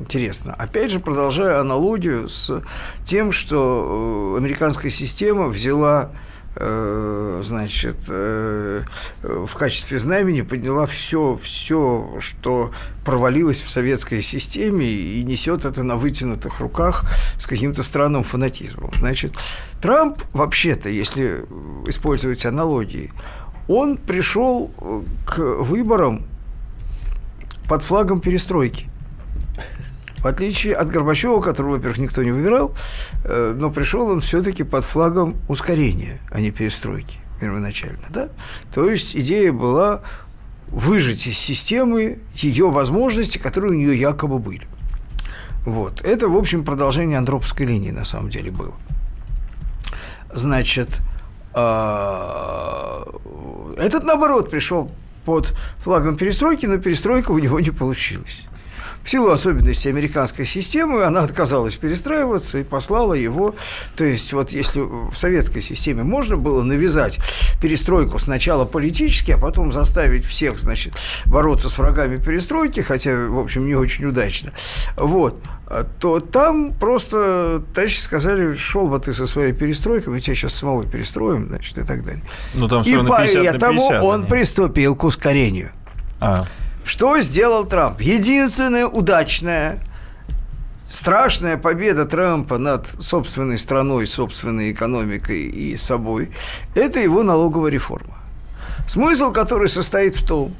Интересно. Опять же, продолжая аналогию с тем, что э, американская система взяла Э, значит, э, в качестве знамени подняла все, все, что провалилось в советской системе и несет это на вытянутых руках с каким-то странным фанатизмом. Значит, Трамп, вообще-то, если использовать аналогии, он пришел к выборам под флагом перестройки. В отличие от Горбачева, которого, во-первых, никто не выбирал, э, но пришел он все-таки под флагом ускорения, а не перестройки первоначально. Да? То есть идея была выжать из системы ее возможности, которые у нее якобы были. Вот. Это, в общем, продолжение андроповской линии на самом деле было. Значит, а, этот, наоборот, пришел под флагом перестройки, но перестройка у него не получилась. В силу особенностей американской системы она отказалась перестраиваться и послала его. То есть вот если в советской системе можно было навязать перестройку сначала политически, а потом заставить всех, значит, бороться с врагами перестройки, хотя, в общем, не очень удачно, вот, то там просто товарищи сказали, шел бы ты со своей перестройкой, мы тебя сейчас самого перестроим, значит, и так далее. Ну, там и поэтому он приступил к ускорению. А. Что сделал Трамп? Единственная удачная, страшная победа Трампа над собственной страной, собственной экономикой и собой – это его налоговая реформа. Смысл который состоит в том,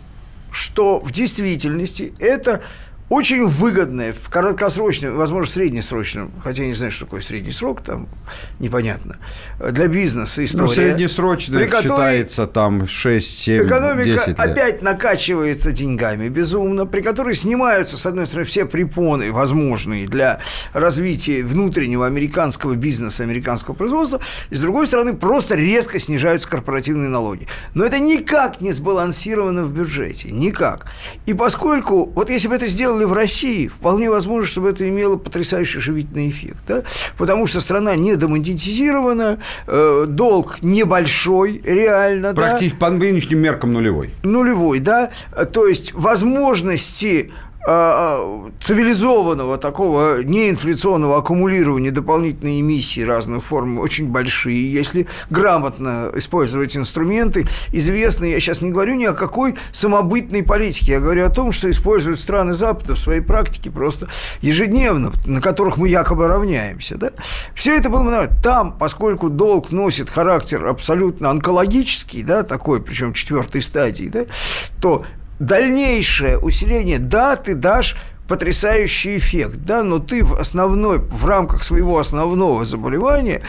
что в действительности это очень выгодное в краткосрочном, возможно, среднесрочном, хотя я не знаю, что такое средний срок, там непонятно, для бизнеса история. Ну, среднесрочно при считается там 6, 7, Экономика 10 лет. опять накачивается деньгами безумно, при которой снимаются, с одной стороны, все препоны возможные для развития внутреннего американского бизнеса, американского производства, и, с другой стороны, просто резко снижаются корпоративные налоги. Но это никак не сбалансировано в бюджете, никак. И поскольку, вот если бы это сделали сделали в России, вполне возможно, чтобы это имело потрясающий живительный эффект. Да? Потому что страна не демонетизирована, э, долг небольшой, реально. Практически да? по нынешним меркам нулевой. Нулевой, да. То есть возможности цивилизованного такого неинфляционного аккумулирования дополнительной эмиссии разных форм очень большие, если грамотно использовать инструменты. Известно, я сейчас не говорю ни о какой самобытной политике, я говорю о том, что используют страны Запада в своей практике просто ежедневно, на которых мы якобы равняемся. Да? Все это было там, поскольку долг носит характер абсолютно онкологический, да, такой, причем четвертой стадии, да, то дальнейшее усиление, да, ты дашь потрясающий эффект, да, но ты в основной, в рамках своего основного заболевания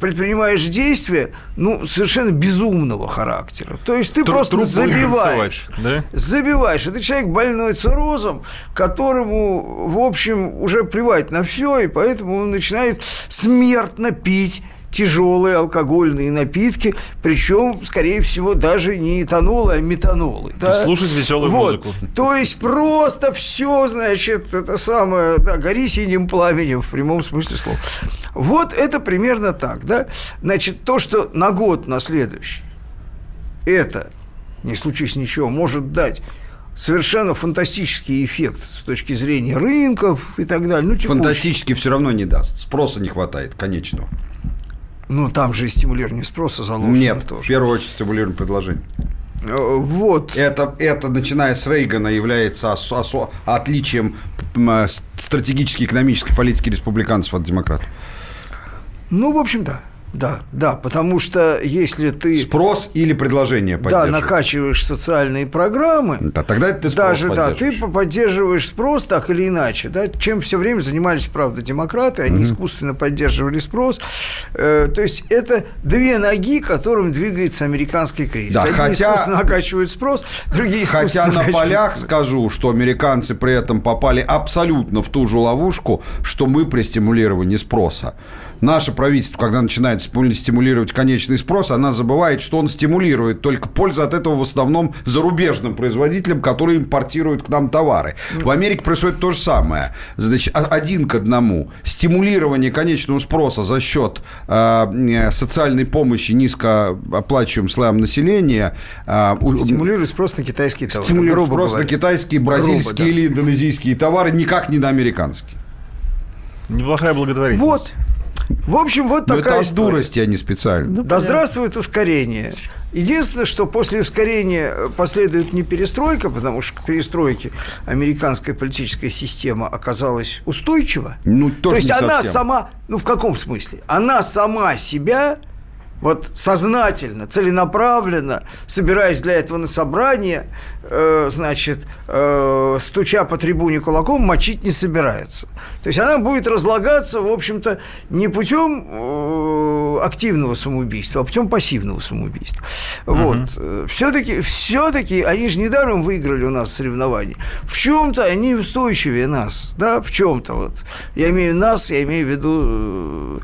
предпринимаешь действия, ну, совершенно безумного характера. То есть ты Тру- просто забиваешь. Да? Забиваешь. Это человек больной циррозом, которому, в общем, уже плевать на все, и поэтому он начинает смертно пить тяжелые алкогольные напитки, причем, скорее всего, даже не этанолы, а метанолы. Да? И слушать веселую вот. музыку. То есть просто все, значит, это самое, да, гори синим пламенем в прямом смысле слова. Вот это примерно так, да. Значит, то, что на год, на следующий, это, не случись ничего, может дать совершенно фантастический эффект с точки зрения рынков и так далее. Ну, Фантастически все равно не даст. Спроса не хватает, конечного. Ну, там же и стимулирование спроса заложено Нет, тоже. в первую очередь стимулирование предложения. Э, вот. Это, это, начиная с Рейгана, является ос- ос- отличием м, стратегической экономической политики республиканцев от демократов. Ну, в общем, да. Да, да, потому что если ты... Спрос или предложение Да, накачиваешь социальные программы. Да, тогда ты спрос Даже, да, ты поддерживаешь. спрос так или иначе, да, чем все время занимались, правда, демократы, они искусственно поддерживали спрос. Э, то есть это две ноги, которым двигается американский кризис. Да, Одни хотя- искусственно накачивают спрос, другие искусственно Хотя на накачивают- полях скажу, что американцы при этом попали абсолютно в ту же ловушку, что мы при стимулировании спроса. Наше правительство, когда начинает стиму- стимулировать конечный спрос, она забывает, что он стимулирует только пользу от этого в основном зарубежным производителям, которые импортируют к нам товары. В Америке происходит то же самое. Значит, а- один к одному. Стимулирование конечного спроса за счет э, социальной помощи низкооплачиваемым слоям населения э, Стимулирует спрос на китайские товары. стимулирует грубо просто на говоря. китайские, бразильские Грубо, да. или индонезийские товары, никак не на американские. Неплохая благотворительность. Вот. В общем, вот Но такая это история. дурости, а не специально. Да здравствует ускорение. Единственное, что после ускорения э, последует не перестройка, потому что к перестройке американская политическая система оказалась устойчива. Ну, То есть не она совсем. сама, ну в каком смысле? Она сама себя вот сознательно, целенаправленно, собираясь для этого на собрание, э, значит, э, стуча по трибуне кулаком, мочить не собирается. То есть она будет разлагаться, в общем-то, не путем э, активного самоубийства, а путем пассивного самоубийства. Вот. Все-таки, все-таки они же недаром выиграли у нас соревнования. В чем-то они устойчивее нас, да, в чем-то вот. Я имею нас, я имею в виду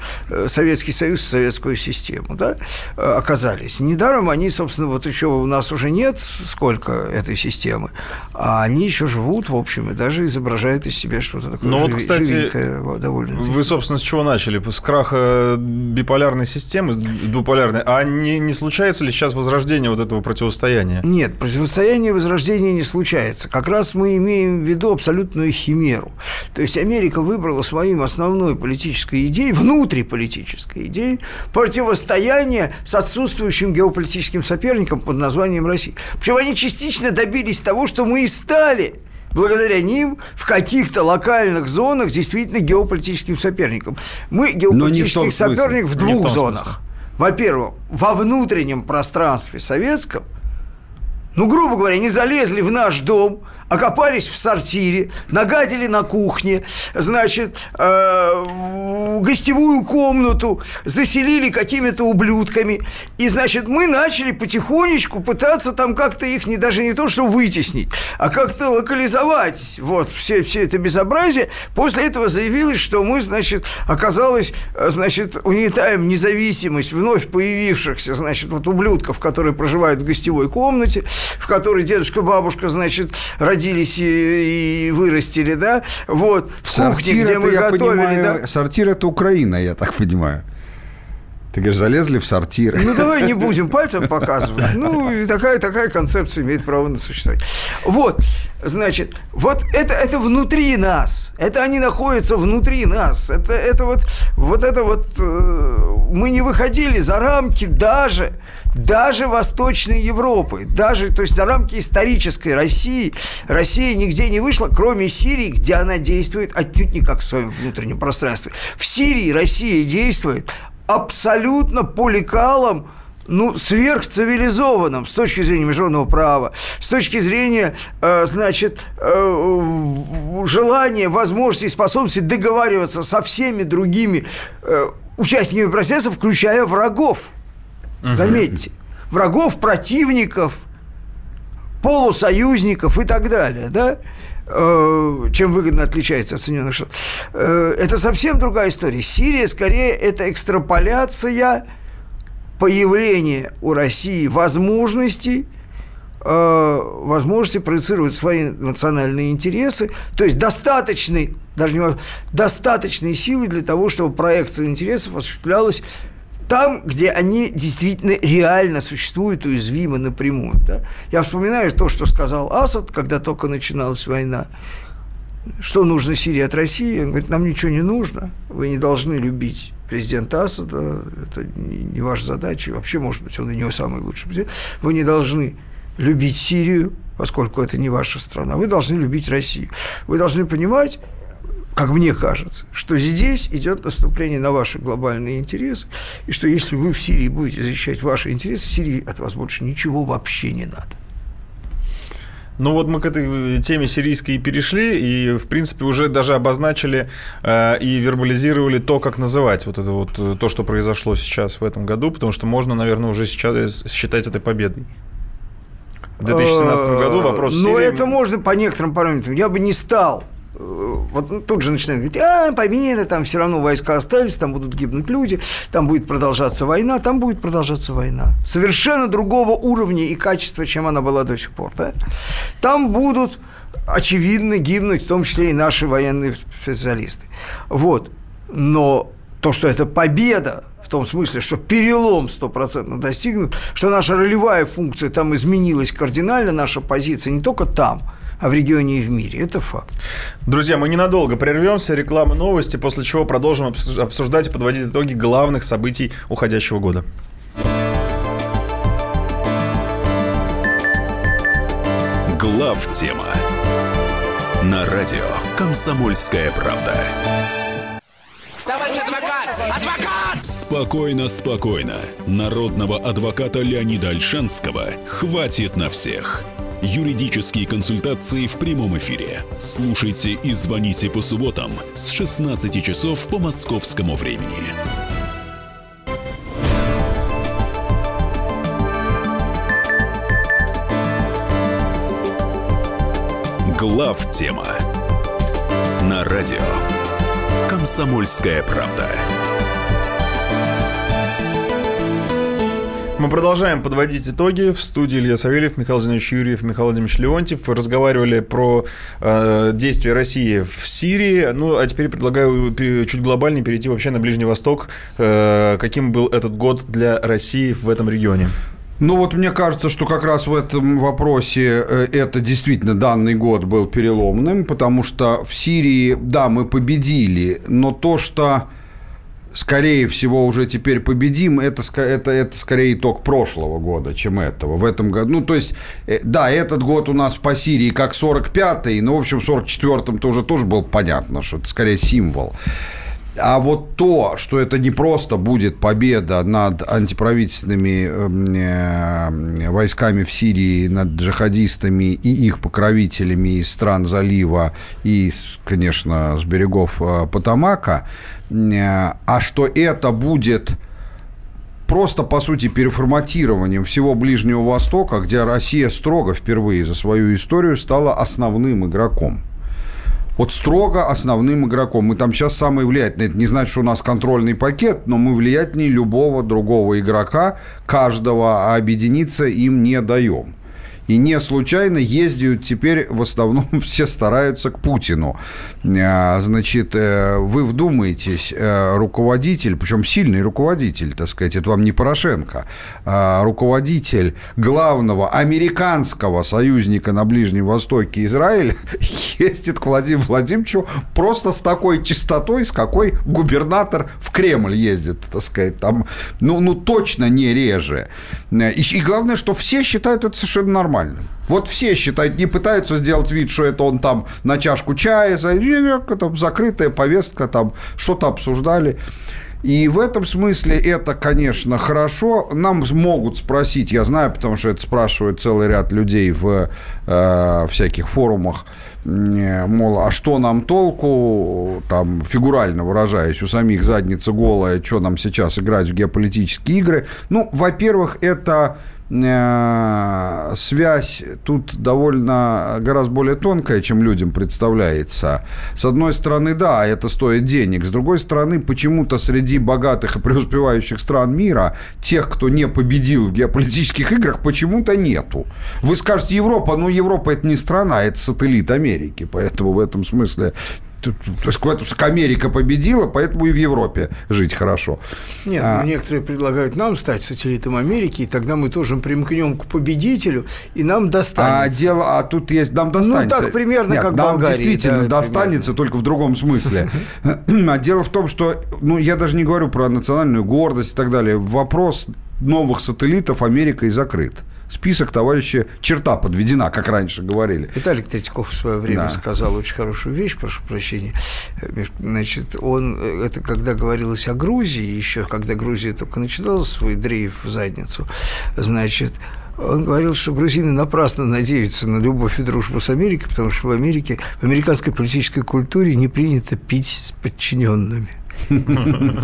Советский Союз, советскую систему, да, оказались. Недаром они, собственно, вот еще у нас уже нет сколько этой системы, а они еще живут, в общем, и даже изображают из себя что-то такое Ну вот, кстати, довольно. Вы, собственно, с чего начали? С краха биполярной системы, двуполярной. А не, не случается ли сейчас возрождение вот этого противостояния? Нет, противостояние возрождения не случается. Как раз мы имеем в виду абсолютную химеру. То есть Америка выбрала своим основной политической идеей, внутриполитической идеей, противостояние с отсутствующим геополитическим соперником под названием Россия. Причем они частично добились того, что мы и стали благодаря ним в каких-то локальных зонах действительно геополитическим соперником. Мы в геополитических смысле. соперников в в двух том зонах. Во-первых, во внутреннем пространстве советском, ну, грубо говоря, не залезли в наш дом, окопались в сортире, нагадили на кухне, значит, э, гостевую комнату, заселили какими-то ублюдками. И, значит, мы начали потихонечку пытаться там как-то их не, даже не то, что вытеснить, а как-то локализовать. Вот, все, все это безобразие. После этого заявилось, что мы, значит, оказалось, э, значит, угнетаем независимость вновь появившихся, значит, вот ублюдков, которые проживают в гостевой комнате, в которой дедушка, бабушка, значит, родились и, и вырастили, да, вот, в кухне, где мы я готовили, понимаю, да. сортир это Украина, я так понимаю. Ты говоришь, залезли в сортир. Ну, давай не будем пальцем показывать. Ну, и такая, такая концепция имеет право на существование. Вот, значит, вот это, это внутри нас. Это они находятся внутри нас. Это, это вот, вот это вот... э, мы не выходили за рамки даже, даже Восточной Европы. Даже, то есть за рамки исторической России. Россия нигде не вышла, кроме Сирии, где она действует отнюдь не как в своем внутреннем пространстве. В Сирии Россия действует абсолютно по лекалам ну, сверхцивилизованным с точки зрения международного права, с точки зрения, э, значит, э, желания, возможности способности договариваться со всеми другими э, участниками процесса, включая врагов. Заметьте, врагов, противников, полусоюзников и так далее, да? Э, чем выгодно отличается от Соединенных Штатов. Э, Это совсем другая история. Сирия, скорее, это экстраполяция появления у России возможностей, э, возможности проецировать свои национальные интересы, то есть достаточной, даже не достаточной силы для того, чтобы проекция интересов осуществлялась там, где они действительно реально существуют уязвимы напрямую. Да? Я вспоминаю то, что сказал Асад, когда только начиналась война. Что нужно Сирии от России? Он говорит, нам ничего не нужно. Вы не должны любить президента Асада. Это не, ваша задача. Вообще, может быть, он и не самый лучший президент. Вы не должны любить Сирию, поскольку это не ваша страна, вы должны любить Россию. Вы должны понимать, как мне кажется, что здесь идет наступление на ваши глобальные интересы, и что если вы в Сирии будете защищать ваши интересы, Сирии от вас больше ничего вообще не надо. Ну вот мы к этой теме сирийской и перешли, и, в принципе, уже даже обозначили э, и вербализировали то, как называть вот это вот, э, то, что произошло сейчас в этом году, потому что можно, наверное, уже сейчас считать это победой. В 2017 году вопрос Ну, Сирии... это можно по некоторым параметрам. Я бы не стал вот тут же начинают говорить, а, победа, там все равно войска остались, там будут гибнуть люди, там будет продолжаться война, там будет продолжаться война. Совершенно другого уровня и качества, чем она была до сих пор. Да? Там будут, очевидно, гибнуть, в том числе и наши военные специалисты. Вот. Но то, что это победа, в том смысле, что перелом стопроцентно достигнут, что наша ролевая функция там изменилась кардинально, наша позиция не только там – а в регионе и в мире. Это факт. Друзья, мы ненадолго прервемся, реклама новости, после чего продолжим обсуждать и подводить итоги главных событий уходящего года. Глав тема на радио Комсомольская правда. Товарищ адвокат! Адвокат! Спокойно, спокойно. Народного адвоката Леонида Альшанского хватит на всех. Юридические консультации в прямом эфире. Слушайте и звоните по субботам с 16 часов по московскому времени. Глав тема на радио Комсомольская правда. Мы продолжаем подводить итоги. В студии Илья Савельев, Михаил Зинович Юрьев, Михаил Владимирович Леонтьев. Разговаривали про э, действия России в Сирии. Ну, а теперь предлагаю чуть глобальнее перейти вообще на Ближний Восток. Э, каким был этот год для России в этом регионе? Ну вот мне кажется, что как раз в этом вопросе э, это действительно данный год был переломным, потому что в Сирии, да, мы победили, но то, что скорее всего, уже теперь победим, это, это, это скорее итог прошлого года, чем этого. В этом году, ну, то есть, э, да, этот год у нас по Сирии как 45-й, но, в общем, в 44-м тоже, тоже было понятно, что это скорее символ. А вот то, что это не просто будет победа над антиправительственными эм, э, войсками в Сирии, над джихадистами и их покровителями из стран залива и, конечно, с берегов э, Потамака, э, а что это будет просто, по сути, переформатированием всего Ближнего Востока, где Россия строго впервые за свою историю стала основным игроком вот строго основным игроком. Мы там сейчас самые влиятельные. Это не значит, что у нас контрольный пакет, но мы влиятельнее любого другого игрока, каждого, а объединиться им не даем. И не случайно ездят теперь в основном все стараются к Путину. А, значит, э, вы вдумаетесь, э, руководитель, причем сильный руководитель, так сказать, это вам не Порошенко, а руководитель главного американского союзника на Ближнем Востоке Израиль ездит к Владимиру Владимировичу просто с такой частотой, с какой губернатор в Кремль ездит, так сказать, там, ну, ну точно не реже. И, и главное, что все считают это совершенно нормально нормальным. Вот все считают, не пытаются сделать вид, что это он там на чашку чая, там закрытая повестка, там что-то обсуждали. И в этом смысле это, конечно, хорошо. Нам могут спросить, я знаю, потому что это спрашивает целый ряд людей в э, всяких форумах, э, мол, а что нам толку, там, фигурально выражаясь, у самих задница голая, что нам сейчас играть в геополитические игры? Ну, во-первых, это связь тут довольно гораздо более тонкая, чем людям представляется. С одной стороны, да, это стоит денег. С другой стороны, почему-то среди богатых и преуспевающих стран мира тех, кто не победил в геополитических играх, почему-то нету. Вы скажете Европа, но Европа это не страна, это сателлит Америки. Поэтому в этом смысле то есть Америка победила, поэтому и в Европе жить хорошо. Нет, а... Ну, некоторые предлагают нам стать сателлитом Америки, и тогда мы тоже примкнем к победителю, и нам достанется. А дело, а тут есть, нам достанется. Ну, так примерно, Нет, как нам Болгарии. действительно да, достанется, примерно. только в другом смысле. А дело в том, что, ну, я даже не говорю про национальную гордость и так далее. Вопрос новых сателлитов Америкой закрыт список товарища черта подведена, как раньше говорили. Виталий Третьяков в свое время Да. сказал очень хорошую вещь, прошу прощения. Значит, он, э, это когда говорилось о Грузии, еще когда Грузия только начинала свой дрейф в задницу, значит, он говорил, что грузины напрасно надеются на любовь и дружбу с Америкой, потому что в Америке, в американской политической культуре не принято пить с подчиненными. Ну,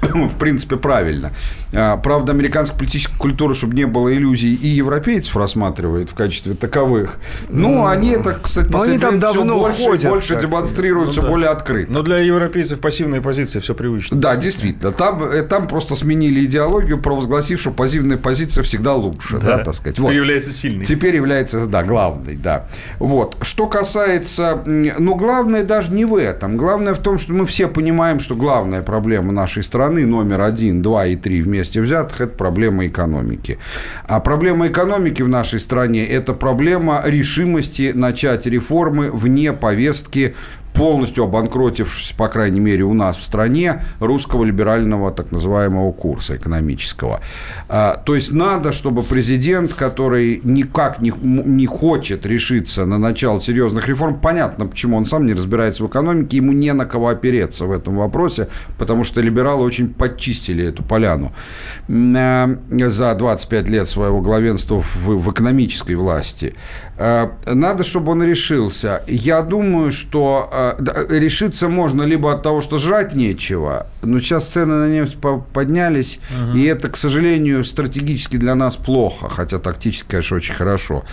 в принципе, правильно. А, Правда, американская политическая культура, чтобы не было иллюзий, и европейцев рассматривает в качестве таковых. Ну, они это, кстати, но они последнее давно больше, и больше демонстрируют, Ну все да. более открыто. Но для европейцев пассивная позиция все привычно. Да, действительно. Там, э, там просто сменили идеологию, провозгласив, что пассивная позиция всегда лучше, да, так сказать. Теперь является сильной. Теперь является, да, главной, да. Вот. Что касается... Ну, главное даже не в этом. Главное в том, что мы все понимаем, что главная проблема нашей страны, номер один, два и три вместе взятых, это проблема экономики. А проблема экономики в нашей стране – это проблема решимости начать реформы вне повестки полностью обанкротившись, по крайней мере, у нас в стране, русского либерального так называемого курса экономического. А, То есть надо, чтобы президент, который никак не, не хочет решиться на начало серьезных реформ, понятно, почему он сам не разбирается в экономике, ему не на кого опереться в этом вопросе, потому что либералы очень подчистили эту поляну э, за 25 лет своего главенства в, в экономической власти. Э, Надо, чтобы он решился. Я думаю, что да, решиться можно либо от того, что жрать нечего, но сейчас цены на нефть по- поднялись, и это, к сожалению, стратегически для нас плохо, хотя тактически, конечно, очень хорошо.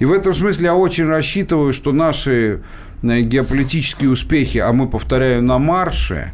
И в этом смысле я очень рассчитываю, что наши э, геополитические успехи, а мы, повторяю, на марше,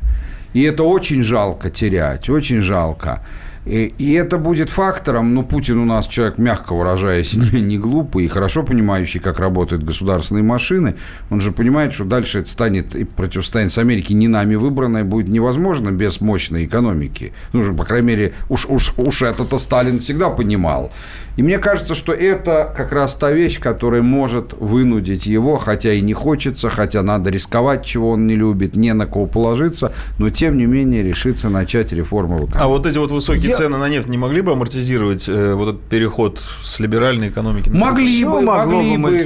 и это очень жалко терять, очень жалко. И, и это будет фактором, ну, Путин у нас человек, мягко выражаясь, не, глупый и хорошо понимающий, как работают государственные машины. Он же понимает, что дальше это станет и противостояние с Америкой не нами выбранное будет невозможно без мощной экономики. Ну, же, по крайней мере, уж, уж, уж это-то Сталин всегда понимал. И мне кажется, что это как раз та вещь, которая может вынудить его, хотя и не хочется, хотя надо рисковать, чего он не любит, не на кого положиться, но тем не менее решиться начать реформу в экономике. А вот эти вот высокие Я- цены на нефть не могли бы амортизировать э, вот этот переход с либеральной экономики? на Могли бы, могли бы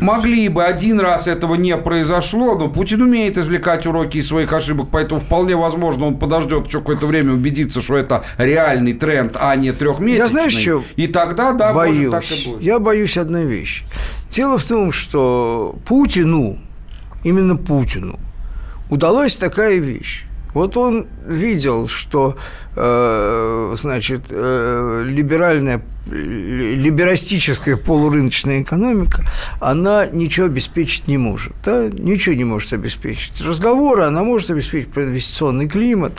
могли бы. Один раз этого не произошло, но Путин умеет извлекать уроки из своих ошибок, поэтому вполне возможно, он подождет еще какое-то время убедиться, что это реальный тренд, а не трехмесячный. Я знаешь, чё И тогда, да, боюсь. может, так и будет. Я боюсь одной вещи. Дело в том, что Путину, именно Путину, удалась такая вещь. Вот он видел, что, э, значит, э, либеральная, ли- либерастическая полурыночная экономика, она ничего обеспечить не может. Да? Ничего не может обеспечить. Разговоры она может обеспечить про инвестиционный климат,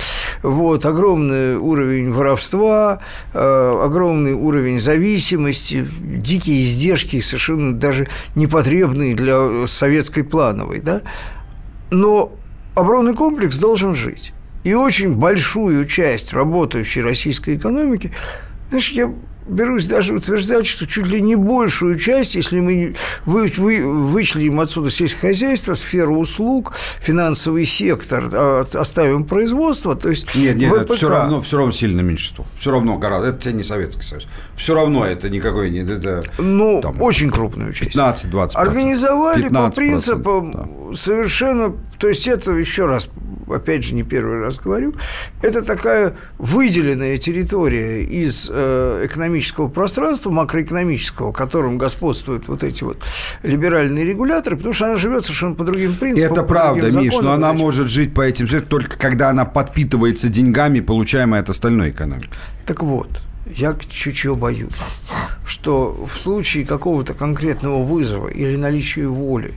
вот, огромный уровень воровства, э, огромный уровень зависимости, дикие издержки, совершенно даже непотребные для советской плановой. Да? Но оборонный комплекс должен жить. И очень большую часть работающей российской экономики, знаешь, я берусь даже утверждать, что чуть ли не большую часть, если мы вы, вы, вычленим отсюда сельское хозяйство, сферу услуг, финансовый сектор, а, оставим производство, то есть Нет, нет, это ВПК. все равно, все равно сильно меньшинство. Все равно гораздо. Это не Советский Союз. Все равно это никакой не... Это, Ну, там, очень крупную часть. 15-20%. Организовали по 15%, принципам да. совершенно... То есть это, еще раз, опять же, не первый раз говорю, это такая выделенная территория из э, экономического пространства, макроэкономического, в котором господствуют вот эти вот либеральные регуляторы, потому что она живет совершенно по другим принципам. Это правда, Миш, но законам, она значит. может жить по этим только когда она подпитывается деньгами, получаемой от остальной экономики. Так вот, я чуть-чуть боюсь, что в случае какого-то конкретного вызова или наличия воли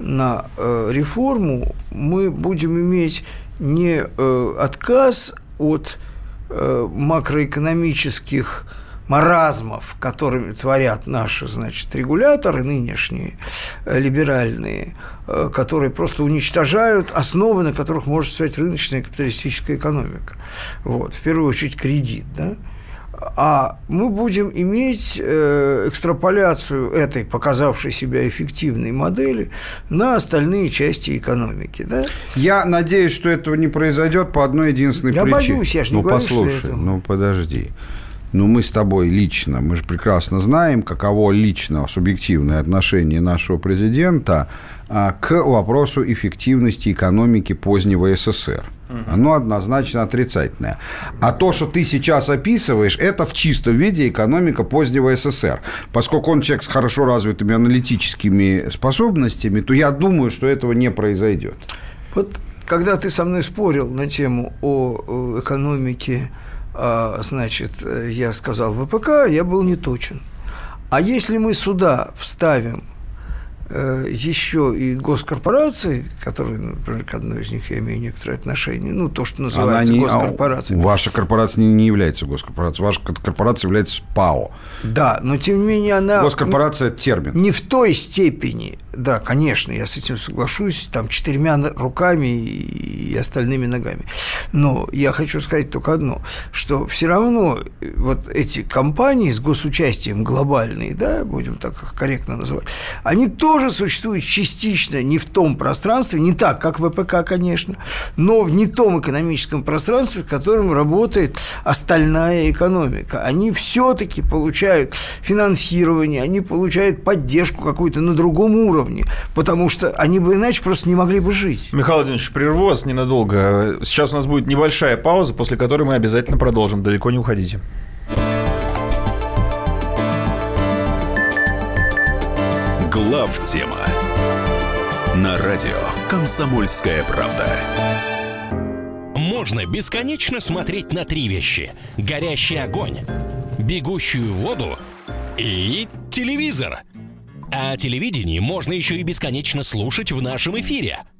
на э, реформу мы будем иметь не э, отказ от э, макроэкономических маразмов, которыми творят наши, значит, регуляторы нынешние, э, либеральные, э, которые просто уничтожают основы, на которых может стоять рыночная капиталистическая экономика. Вот, в первую очередь кредит, да, а мы будем иметь э, экстраполяцию этой показавшей себя эффективной модели на остальные части экономики. Да? Я надеюсь, что этого не произойдет по одной единственной Я причине. боюсь, я ж не Ну, говорю, послушай, ну, подожди. но мы с тобой лично, мы же прекрасно знаем, каково лично субъективное отношение нашего президента а, к вопросу эффективности экономики позднего СССР. Оно однозначно отрицательное. А то, что ты сейчас описываешь, это в чистом виде экономика позднего СССР. Поскольку он человек с хорошо развитыми аналитическими способностями, то я думаю, что этого не произойдет. Вот когда ты со мной спорил на тему о экономике, а, значит, я сказал ВПК, я был не точен. А если мы сюда вставим Э, еще и госкорпорации, которые, например, к одной из них я имею некоторое отношение, ну, то, что называется не, госкорпорацией. А ваша корпорация не, не является госкорпорацией, ваша корпорация является ПАО. Да, но тем не менее она... Госкорпорация – термин. Не в той степени, да, конечно, я с этим соглашусь, там, четырьмя руками и остальными ногами. Но я хочу сказать только одно, что все равно э, вот эти компании с госучастием глобальные, да, будем так корректно называть, они тоже тоже существует частично не в том пространстве, не так, как ВПК, конечно, но в не том экономическом пространстве, в котором работает остальная экономика. Они все-таки получают финансирование, они получают поддержку какую-то на другом уровне, потому что они бы иначе просто не могли бы жить. Михаил Владимирович, прерву вас ненадолго. Сейчас у нас будет небольшая пауза, после которой мы обязательно продолжим. Далеко не уходите. Глав тема на радио Комсомольская правда. Можно бесконечно смотреть на три вещи: горящий огонь, бегущую воду и телевизор. А телевидение можно еще и бесконечно слушать в нашем эфире –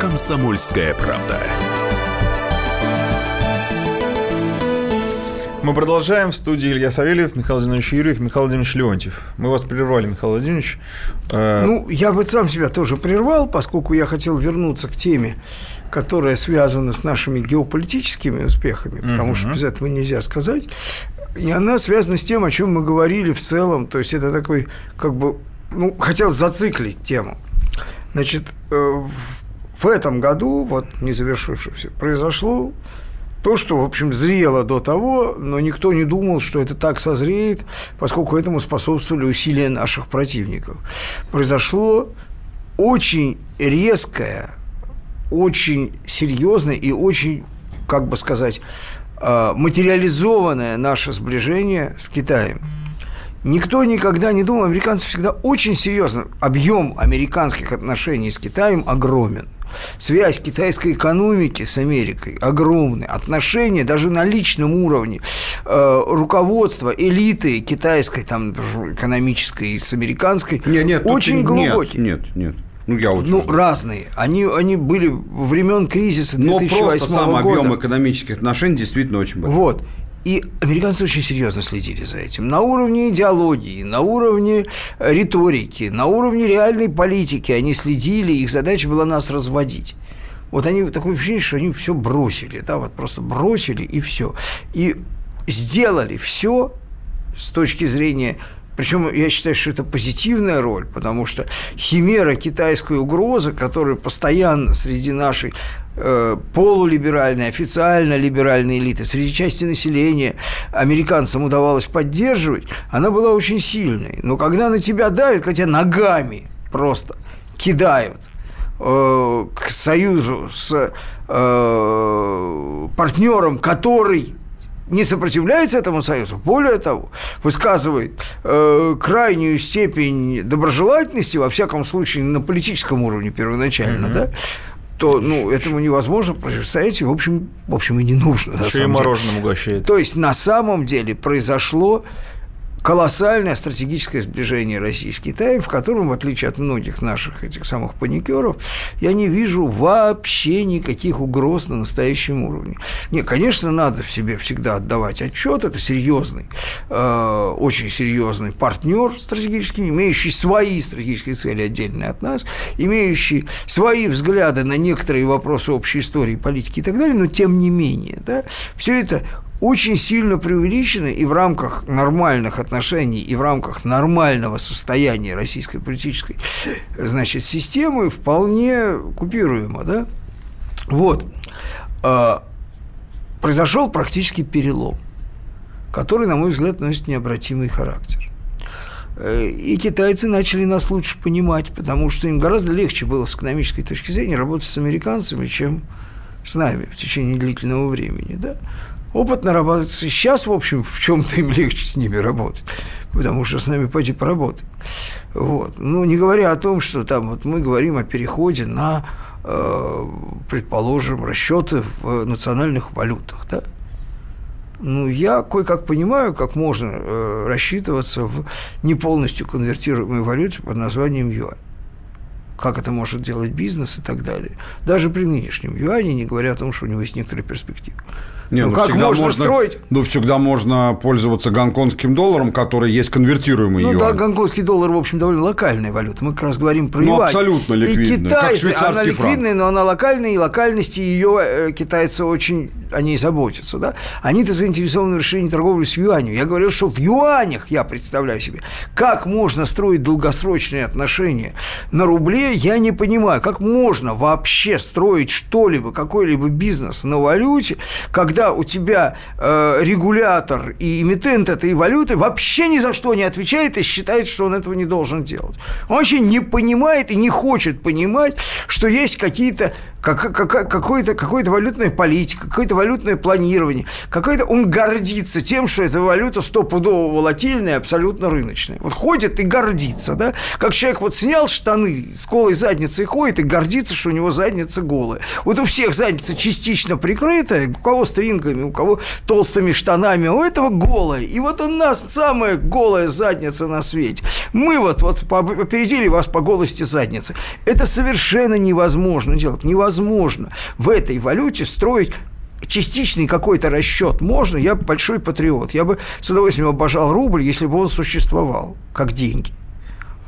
«Комсомольская правда». Мы продолжаем. В студии Илья Савельев, Михаил Владимирович Юрьев, Михаил Владимирович Леонтьев. Мы вас прервали, Михаил Владимирович. Э, ну, я бы сам себя тоже прервал, поскольку я хотел вернуться к теме, которая связана с нашими геополитическими успехами, потому что без этого нельзя сказать. И она связана с тем, о чем мы говорили в целом. То есть это такой, как бы, ну, хотел зациклить тему. Значит, э, в этом году, вот не завершившемся, произошло то, что, в общем, зрело до того, но никто не думал, что это так созреет, поскольку этому способствовали усилия наших противников. Произошло очень резкое, очень серьезное и очень, как бы сказать, а, материализованное наше сближение с Китаем. Никто никогда не думал, американцы всегда очень серьезно. Объем американских отношений с Китаем огромен – Связь китайской экономики с Америкой огромная. Отношения даже на личном уровне э, руководства элиты китайской, там, экономической с американской нет, нет, очень глубокие. Нет, нет, нет. Ну, я вот ну разные. Они, они были времен кризиса 2008 Но просто сам года. объем экономических отношений действительно очень большой. Вот. И американцы очень серьезно следили за этим. На уровне идеологии, на уровне риторики, на уровне реальной политики они следили, их задача была нас разводить. Вот они такое ощущение, что они все бросили, да, вот просто бросили и все. И сделали все с точки зрения причем я считаю, что это позитивная роль, потому что химера китайской угрозы, которая постоянно среди нашей э, полулиберальной, официально либеральной элиты, среди части населения американцам удавалось поддерживать, она была очень сильной. Но когда на тебя давят, хотя ногами просто кидают э, к союзу с э, партнером, который не сопротивляется этому союзу, более того, высказывает э, крайнюю степень доброжелательности, во всяком случае, на политическом уровне первоначально, mm-hmm. да, то ну, этому невозможно противостоять, в общем, в общем, и не нужно. Еще и мороженым угощает. То есть, на самом деле произошло колоссальное стратегическое сближение России с Китаем, в котором, в отличие от многих наших этих самых паникеров, я не вижу вообще никаких угроз на настоящем уровне. Не, конечно, надо в себе всегда отдавать отчет, это серьезный, э, очень серьезный партнер стратегический, имеющий свои стратегические цели отдельные от нас, имеющий свои взгляды на некоторые вопросы общей истории, политики и так далее, но тем не менее, да, все это очень сильно преувеличены и в рамках нормальных отношений, и в рамках нормального состояния российской политической значит, системы вполне купируемо. Да? Вот. А, произошел практически перелом, который, на мой взгляд, носит необратимый характер. Э, и китайцы начали нас лучше понимать, потому что им гораздо легче было с экономической точки зрения работать с американцами, чем с нами в течение длительного времени. Да? Опыт нарабатывается. Сейчас, в общем, в чем-то им легче с ними работать, потому что с нами пойти поработать. Вот. Ну, не говоря о том, что там вот мы говорим о переходе на, э, предположим, расчеты в национальных валютах, да? Ну, я кое-как понимаю, как можно э, рассчитываться в не полностью конвертируемой валюте под названием юань как это может делать бизнес и так далее. Даже при нынешнем юане, не говоря о том, что у него есть некоторые перспективы. Не, ну, ну как можно, можно строить? Ну, всегда можно пользоваться гонконгским долларом, который есть конвертируемый Ну юань. да, гонконгский доллар, в общем, довольно локальная валюта. Мы как раз говорим про ну, юань. абсолютно ликвидная, И китайцы, она ликвидная, франк. но она локальная, и локальности ее э, китайцы очень о ней заботятся. Да? Они-то заинтересованы в решении торговли с юанью. Я говорю, что в юанях, я представляю себе, как можно строить долгосрочные отношения на рубле, я не понимаю. Как можно вообще строить что-либо, какой-либо бизнес на валюте, когда когда у тебя э, регулятор и эмитент этой валюты вообще ни за что не отвечает и считает, что он этого не должен делать. Он вообще не понимает и не хочет понимать, что есть какие-то как, как, какой-то, какой-то валютная политика, какое-то валютное планирование, какой-то он гордится тем, что эта валюта стопудово волатильная, абсолютно рыночная. Вот ходит и гордится, да? Как человек вот снял штаны с голой задницей ходит и гордится, что у него задница голая. Вот у всех задница частично прикрытая, у кого стрингами, у кого толстыми штанами, а у этого голая. И вот у нас самая голая задница на свете. Мы вот, вот опередили вас по голости задницы. Это совершенно невозможно делать. Невозможно невозможно в этой валюте строить частичный какой-то расчет можно, я большой патриот. Я бы с удовольствием обожал рубль, если бы он существовал, как деньги.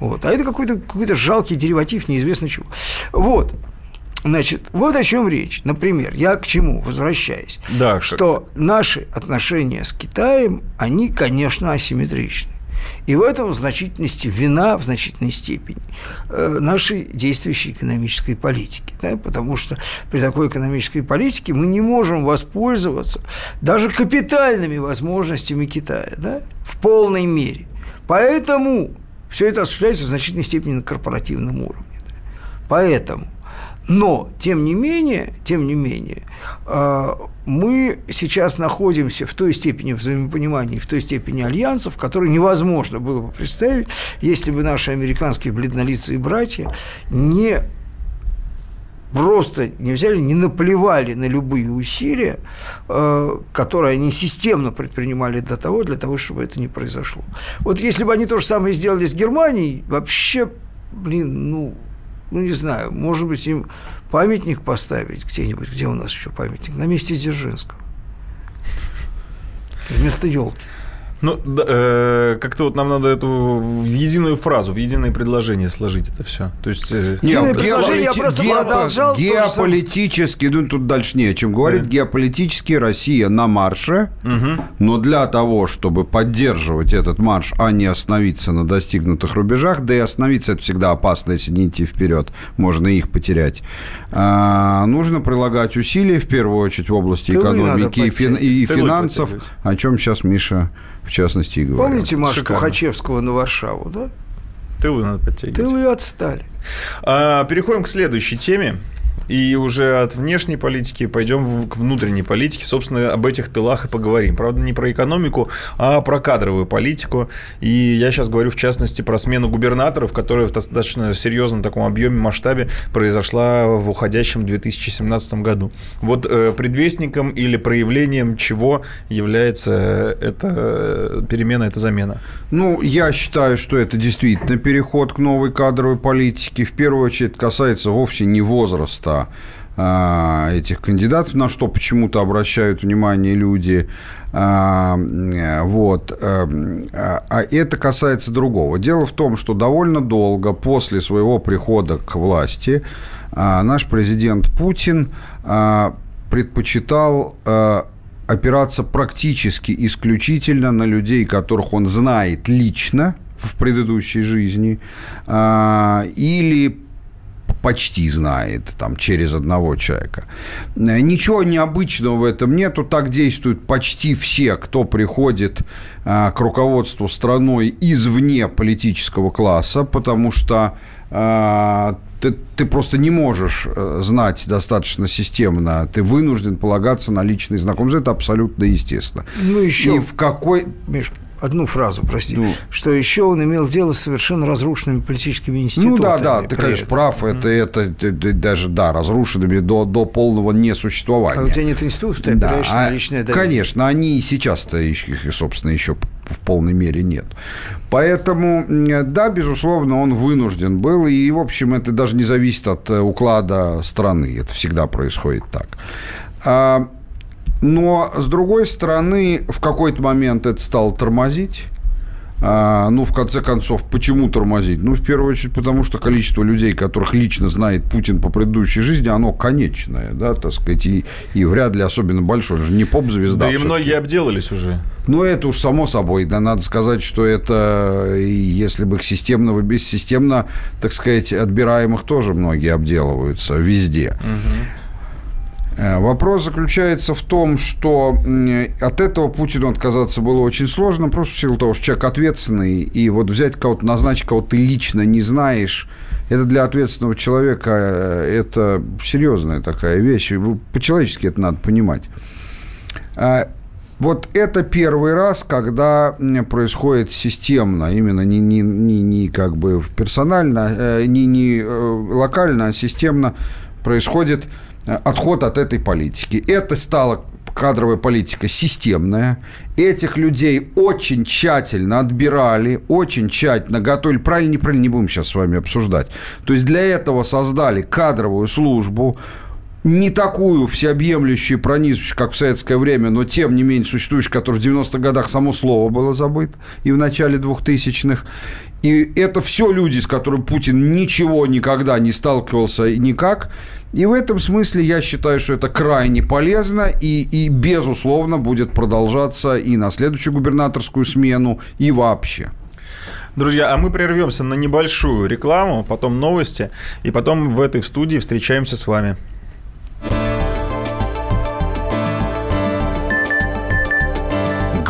Вот. А это какой-то какой жалкий дериватив, неизвестно чего. Вот. Значит, вот о чем речь. Например, я к чему возвращаюсь? Да, что наши отношения с Китаем, они, конечно, асимметричны. И в этом в значительности вина, в значительной степени, э, нашей действующей экономической политики. Да? Потому что при такой экономической политике мы не можем воспользоваться даже капитальными возможностями Китая да? в полной мере. Поэтому все это осуществляется в значительной степени на корпоративном уровне. Да? Поэтому но, тем не менее, тем не менее, а, мы сейчас находимся в той степени взаимопонимания, в той степени альянсов, которые невозможно было бы представить, если бы наши американские бледнолицые братья не просто не взяли, не наплевали на любые усилия, а, которые они системно предпринимали для того, для того, чтобы это не произошло. Вот если бы они то же самое сделали с Германией, вообще, блин, ну, ну, не знаю, может быть, им памятник поставить где-нибудь, где у нас еще памятник, на месте Дзержинского. Вместо елки. Ну, да, э, как-то вот нам надо эту в единую фразу, в единое предложение сложить это все. То есть... Э... Нет, предложение я просто геопо- Геополитически, ну тут дальше не о чем говорить, да. геополитически Россия на марше, угу. но для того, чтобы поддерживать этот марш, а не остановиться на достигнутых рубежах, да и остановиться это всегда опасно, если не идти вперед, можно их потерять, а, нужно прилагать усилия, в первую очередь, в области Тылы экономики и, фин- и финансов, о чем сейчас Миша в частности, и говорят. Помните Машу Шикарно. Тухачевского на Варшаву, да? Тылы надо подтягивать. Тылы отстали. А, переходим к следующей теме. И уже от внешней политики пойдем к внутренней политике. Собственно, об этих тылах и поговорим. Правда, не про экономику, а про кадровую политику. И я сейчас говорю, в частности, про смену губернаторов, которая в достаточно серьезном таком объеме, масштабе произошла в уходящем 2017 году. Вот э, предвестником или проявлением чего является эта перемена, эта замена? Ну, я считаю, что это действительно переход к новой кадровой политике. В первую очередь касается вовсе не возраста а, этих кандидатов, на что почему-то обращают внимание люди. А, вот. А, а это касается другого. Дело в том, что довольно долго после своего прихода к власти наш президент Путин предпочитал опираться практически исключительно на людей, которых он знает лично в предыдущей жизни, или почти знает, там, через одного человека. Ничего необычного в этом нету, так действуют почти все, кто приходит а, к руководству страной извне политического класса, потому что а, ты, ты просто не можешь э, знать достаточно системно, ты вынужден полагаться на личные знакомства, это абсолютно естественно. Ну, еще... И в какой... Мишка, одну фразу, прости, ну, что еще он имел дело с совершенно разрушенными политическими институтами. Ну да, да, ты, конечно, прав, это, это, это, это даже, да, разрушенными до, до полного несуществования. А у тебя нет институтов, ты да, а, на личное доверие. Конечно, они и сейчас-то, их, собственно, еще в полной мере нет. Поэтому, да, безусловно, он вынужден был, и, в общем, это даже не зависит от э, уклада страны, это всегда происходит так. Но, с другой стороны, в какой-то момент это стало тормозить. А, ну, в конце концов, почему тормозить? Ну, в первую очередь, потому что количество людей, которых лично знает Путин по предыдущей жизни, оно конечное, да, так сказать, и, и вряд ли особенно большое. Он же не поп-звезда. Да и многие обделались уже. Ну, это уж само собой. Да, надо сказать, что это, если бы их системно, бессистемно, так сказать, отбираемых тоже многие обделываются везде. Угу. Э, вопрос заключается в том, что от этого Путину отказаться было очень сложно, просто в силу того, что человек ответственный, и вот взять кого-то, назначить кого ты лично не знаешь, это для ответственного человека э, это серьезная такая вещь. По-человечески это надо понимать. А, вот это первый раз, когда происходит системно, именно не, не, не, не как бы персонально, э, не, не локально, а системно происходит отход от этой политики. Это стало кадровая политика системная. Этих людей очень тщательно отбирали, очень тщательно готовили. Правильно, неправильно, не будем сейчас с вами обсуждать. То есть для этого создали кадровую службу, не такую всеобъемлющую, пронизывающую, как в советское время, но тем не менее существующую, которая в 90-х годах само слово было забыто, и в начале 2000-х. И это все люди, с которыми Путин ничего никогда не сталкивался никак. И в этом смысле я считаю, что это крайне полезно и, и безусловно, будет продолжаться и на следующую губернаторскую смену, и вообще. Друзья, а мы прервемся на небольшую рекламу, потом новости, и потом в этой студии встречаемся с вами.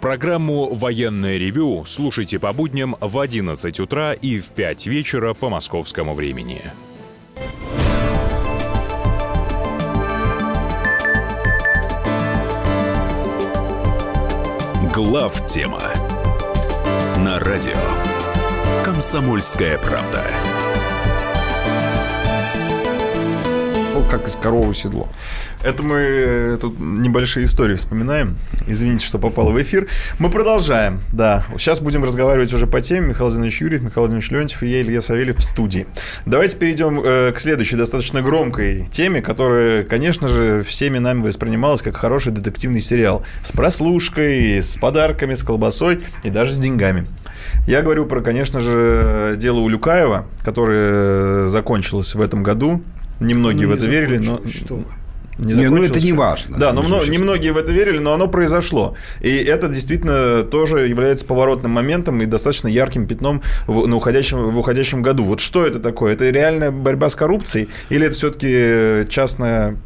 Программу «Военное ревю» слушайте по будням в 11 утра и в 5 вечера по московскому времени. Глав тема на радио Комсомольская правда. Как из коровы седло. Это мы э, тут небольшие истории вспоминаем. Извините, что попало в эфир. Мы продолжаем, да. Сейчас будем разговаривать уже по теме. Михаил Владимирович Юрьев, Михаил Владимирович Леонтьев и я, Илья Савельев в студии. Давайте перейдем э, к следующей достаточно громкой теме, которая, конечно же, всеми нами воспринималась как хороший детективный сериал. С прослушкой, с подарками, с колбасой и даже с деньгами. Я говорю про, конечно же, дело Улюкаева, которое закончилось в этом году Немногие ну, в это верили, но... Что не, не ну это не важно. Да, но мно, немногие в это верили, но оно произошло. И это действительно тоже является поворотным моментом и достаточно ярким пятном в, на уходящем, в уходящем году. Вот что это такое? Это реальная борьба с коррупцией или это все-таки частная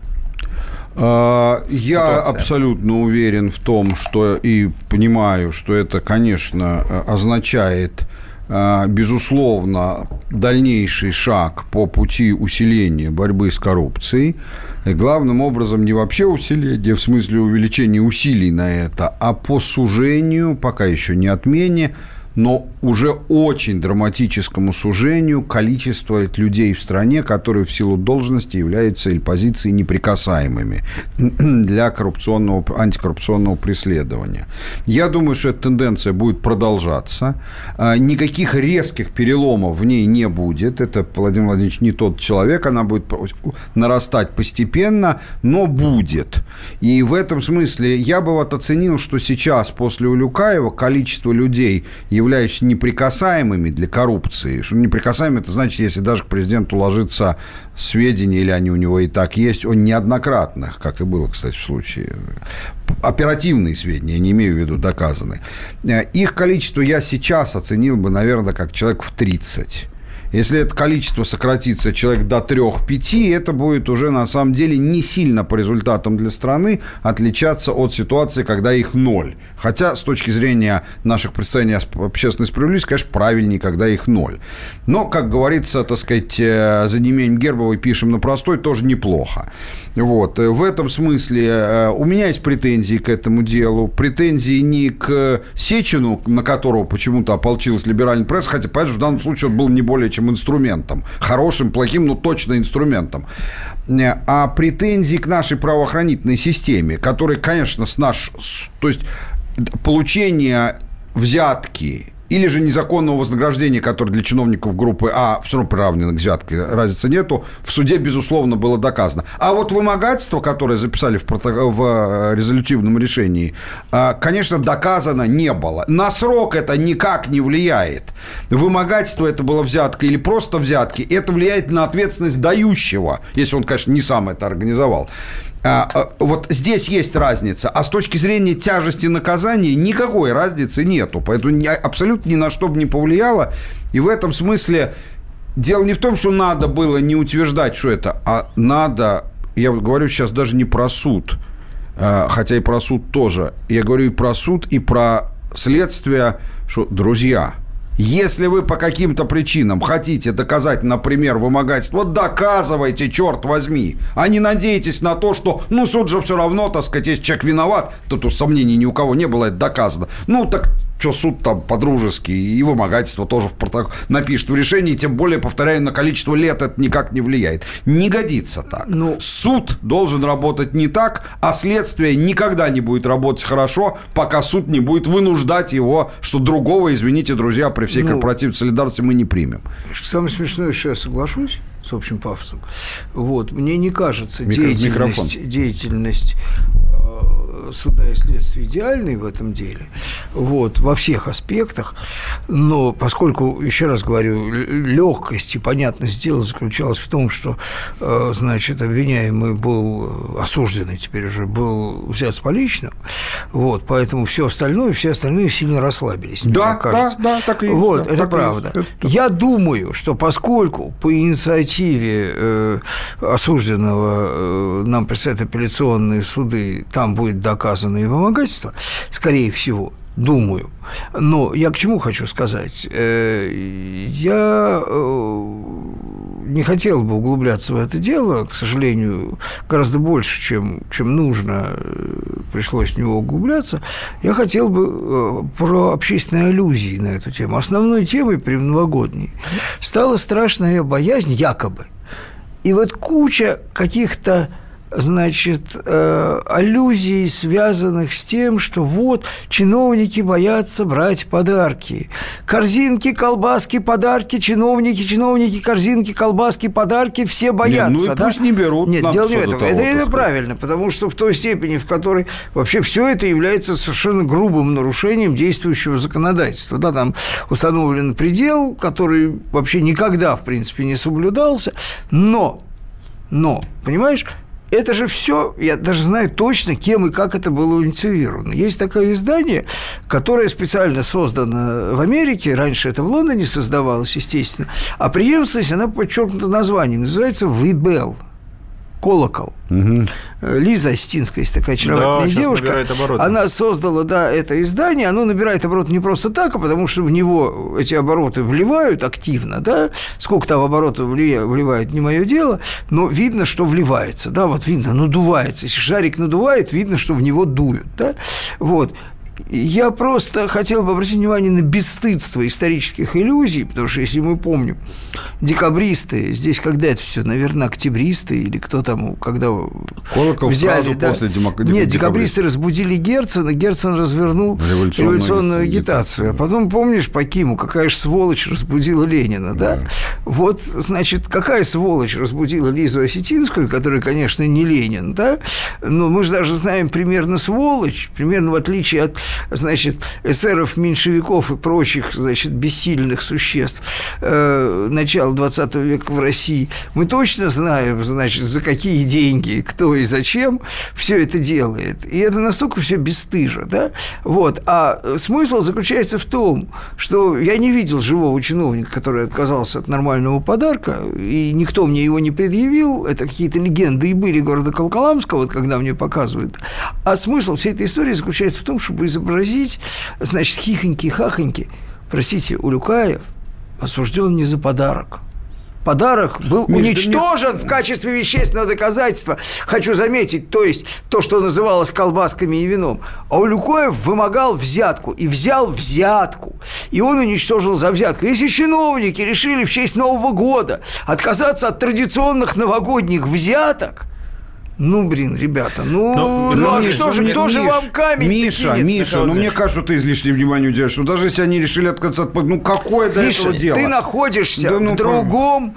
а, я абсолютно уверен в том, что и понимаю, что это, конечно, означает а, безусловно, дальнейший шаг по пути усиления борьбы с коррупцией. И главным образом не вообще усиление, в смысле увеличения усилий на это, а по сужению, пока еще не отмене, но уже очень драматическому сужению количество людей в стране, которые в силу должности являются или позиции неприкасаемыми для коррупционного, антикоррупционного преследования. Я думаю, что эта тенденция будет продолжаться. А, никаких резких переломов в ней не будет. Это Владимир Владимирович не тот человек, она будет нарастать постепенно, но будет. И в этом смысле я бы вот оценил, что сейчас после Улюкаева количество людей, являющихся неприкасаемыми для коррупции. Что неприкасаемый, это значит, если даже к президенту ложится сведения, или они у него и так есть, о неоднократных, как и было, кстати, в случае. Оперативные сведения, я не имею в виду доказанные. Э, их количество я сейчас оценил бы, наверное, как человек в 30. Если это количество сократится человек до 3-5, это будет уже на самом деле не сильно по результатам для страны отличаться от ситуации, когда их ноль. Хотя с точки зрения наших представлений общественной справедливости, конечно, правильнее, когда их ноль. Но, как говорится, так сказать, э, за неимением Гербовой пишем на простой, тоже неплохо. Вот. В этом смысле э, у меня есть претензии к этому делу. Претензии не к Сечину, на которого почему-то ополчилась либеральная пресса, хотя, понятно, в данном случае он был не более чем инструментом. Хорошим, плохим, но точно инструментом. Э, а претензии к нашей правоохранительной системе, которая, конечно, с наш... То есть получение взятки или же незаконного вознаграждения, которое для чиновников группы А все равно приравнено к взятке, разницы нету, в суде, безусловно, было доказано. А вот вымогательство, которое записали в, протокол, в э, резолютивном решении, э, конечно, доказано не было. На срок это никак не влияет. Вымогательство это было взятка или просто взятки, это влияет на ответственность дающего, если он, конечно, не сам это организовал. А, а, вот здесь есть разница. А с точки зрения тяжести наказания никакой разницы нету. Поэтому абсолютно ни на что бы не повлияло. И в этом смысле дело не в том, что надо было не утверждать, что это, а надо, я говорю сейчас даже не про суд, а, хотя и про суд тоже. Я говорю и про суд, и про следствие, что, друзья, если вы по каким-то причинам хотите доказать, например, вымогательство, доказывайте, черт возьми, а не надейтесь на то, что, ну, суд же все равно, так сказать, если человек виноват, то тут сомнений ни у кого не было, это доказано. Ну, так что суд там по-дружески и вымогательство тоже в протокол напишет в решении, тем более, повторяю, на количество лет это никак не влияет. Не годится так. Ну, суд должен работать не так, а следствие никогда не будет работать хорошо, пока суд не будет вынуждать его, что другого, извините, друзья, при всей ну, корпоративной солидарности мы не примем. Самое смешное, что я соглашусь, с общим пафосом. Вот. Мне не кажется Микро- деятельность, деятельность э, суда и следствия идеальной в этом деле, вот, во всех аспектах, но поскольку, еще раз говорю, легкость и понятность дела заключалась в том, что, э, значит, обвиняемый был осужденный теперь уже, был взят с поличным, вот, поэтому все остальное, все остальные сильно расслабились. Да, да, да, так и Вот, да, это правда. Это... Я думаю, что поскольку по инициативе э, осужденного э, нам представят апелляционные суды, там будет доказано и вымогательство, скорее всего, думаю. Но я к чему хочу сказать? Э, я э, не хотел бы углубляться в это дело, к сожалению, гораздо больше, чем, чем нужно, э, пришлось в него углубляться. Я хотел бы про общественные аллюзии на эту тему. Основной темой при новогодней стала страшная боязнь, якобы. И вот куча каких-то значит, э, аллюзий, связанных с тем, что вот чиновники боятся брать подарки. Корзинки, колбаски, подарки, чиновники, чиновники, корзинки, колбаски, подарки, все боятся. Нет, ну и да? пусть не берут. Нет, дело не в этом. Это, это правильно, потому что в той степени, в которой вообще все это является совершенно грубым нарушением действующего законодательства. Да, там установлен предел, который вообще никогда, в принципе, не соблюдался, но Но, понимаешь, это же все, я даже знаю точно, кем и как это было инициировано. Есть такое издание, которое специально создано в Америке, раньше это в Лондоне создавалось, естественно, а преемственность, она подчеркнута названием, называется «Вибел», колокол. Угу. Лиза Остинская, есть такая очаровательная да, девушка. Она создала, да, это издание. Оно набирает обороты не просто так, а потому что в него эти обороты вливают активно, да. Сколько там оборотов вливают, не мое дело, но видно, что вливается, да, вот видно, надувается. Если шарик надувает, видно, что в него дуют, да. Вот. Я просто хотел бы обратить внимание на бесстыдство исторических иллюзий, потому что, если мы помним, декабристы, здесь когда это все, наверное, октябристы или кто там, когда Колокол взяли... Да, после демок... Нет, декабристы разбудили Герцена, Герцен развернул революционную, революционную агитацию. А потом, помнишь, по Киму, какая же сволочь разбудила Ленина, да? да? Вот, значит, какая сволочь разбудила Лизу Осетинскую, которая, конечно, не Ленин, да? Но мы же даже знаем примерно сволочь, примерно в отличие от значит, эсеров, меньшевиков и прочих, значит, бессильных существ э, начала 20 века в России, мы точно знаем, значит, за какие деньги, кто и зачем все это делает. И это настолько все бесстыжо, да? Вот. А смысл заключается в том, что я не видел живого чиновника, который отказался от нормального подарка, и никто мне его не предъявил. Это какие-то легенды и были города Колколамска, вот когда мне показывают. А смысл всей этой истории заключается в том, чтобы изобразить, значит, хихоньки-хахоньки. Простите, Улюкаев осужден не за подарок. Подарок был Миш, уничтожен в качестве вещественного доказательства. Хочу заметить, то есть то, что называлось колбасками и вином. А Улюкоев вымогал взятку и взял взятку. И он уничтожил за взятку. Если чиновники решили в честь Нового года отказаться от традиционных новогодних взяток – ну, блин, ребята, ну, но, ну, ну а Миш, что же, кто Миш, же вам камень Миша, кинет, Миша, ну, мне кажется, ты излишне внимание уделяешь. Ну, даже если они решили отказаться от... Ну, какое до Миша, этого дело? ты находишься да, ну, в другом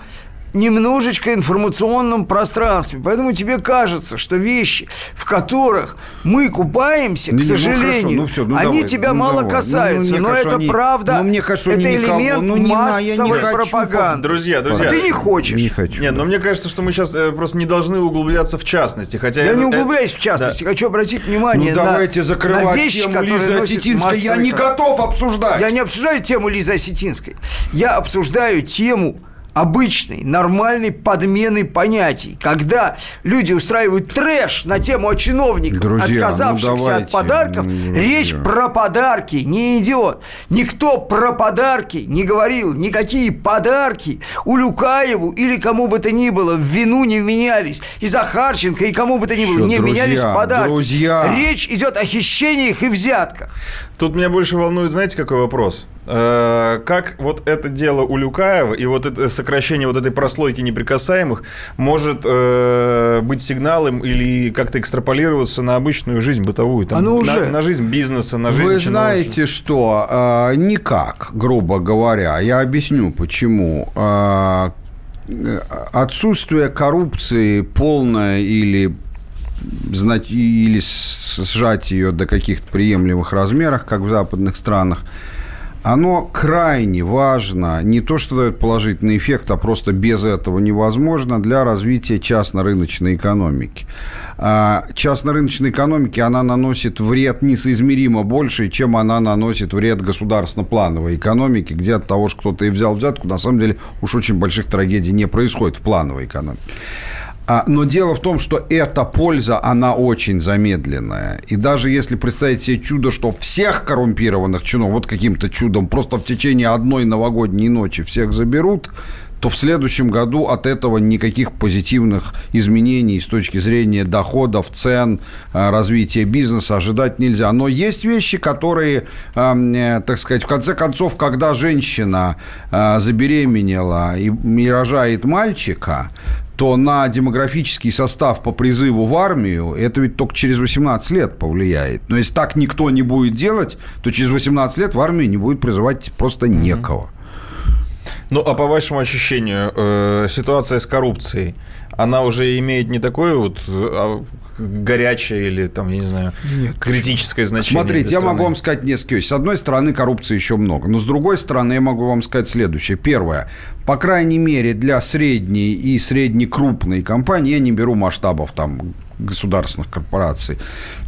немножечко информационном пространстве. Поэтому тебе кажется, что вещи, в которых мы купаемся, не, к сожалению, ну, хорошо, ну, все, ну, они давай, тебя ну, мало давай. касаются. Ну, ну, но кажется, это они, правда, ну, мне кажется, это элемент ну, не массовой не пропаганды. Друзья, друзья. Ты не хочешь. Не хочу. Нет, да. но мне кажется, что мы сейчас э, просто не должны углубляться в частности. Хотя я это, не углубляюсь в частности. Да. Хочу обратить внимание ну, на давайте закрывать на вещи, тему Лизы Осетинской. Я не готов обсуждать. Я не обсуждаю тему Лизы Осетинской. Я обсуждаю тему обычной, нормальной подмены понятий, когда люди устраивают трэш на тему о чиновниках, друзья, ну отказавшихся ну давайте, от подарков, ну, речь про подарки не идет. Никто про подарки не говорил, никакие подарки у Люкаеву или кому бы то ни было в вину не вменялись. И Захарченко, и кому бы то ни было Все, не друзья, вменялись подарки. Друзья. Речь идет о хищениях и взятках. Тут меня больше волнует, знаете, какой вопрос? Э, как вот это дело у Люкаева и вот это сокращение вот этой прослойки неприкасаемых может э, быть сигналом или как-то экстраполироваться на обычную жизнь бытовую, там, Оно уже... на, на жизнь бизнеса, на жизнь Вы знаете что? Э, никак, грубо говоря. Я объясню, почему. Отсутствие коррупции полное или знать или сжать ее до каких-то приемлемых размерах, как в западных странах, оно крайне важно, не то, что дает положительный эффект, а просто без этого невозможно для развития частно-рыночной экономики. А частно-рыночной экономике она наносит вред несоизмеримо больше, чем она наносит вред государственно-плановой экономике, где от того, что кто-то и взял взятку, на самом деле уж очень больших трагедий не происходит в плановой экономике. А, но дело в том, что эта польза, она очень замедленная. И даже если представить себе чудо, что всех коррумпированных чинов, вот каким-то чудом, просто в течение одной новогодней ночи всех заберут, то в следующем году от этого никаких позитивных изменений с точки зрения доходов, цен, а, развития бизнеса ожидать нельзя. Но есть вещи, которые, а, э, так сказать, в конце концов, когда женщина забеременела и рожает мальчика, то на демографический состав по призыву в армию это ведь только через 18 лет повлияет. Но если так никто не будет делать, то через 18 лет в армию не будет призывать просто некого. Ну, а по вашему ощущению, э, ситуация с коррупцией, она уже имеет не такое вот а, горячее или там, я не знаю, Нет. критическое значение. Смотрите, я могу вам сказать несколько вещей. С одной стороны, коррупции еще много, но с другой стороны, я могу вам сказать следующее. Первое. По крайней мере, для средней и среднекрупной компании, я не беру масштабов там государственных корпораций,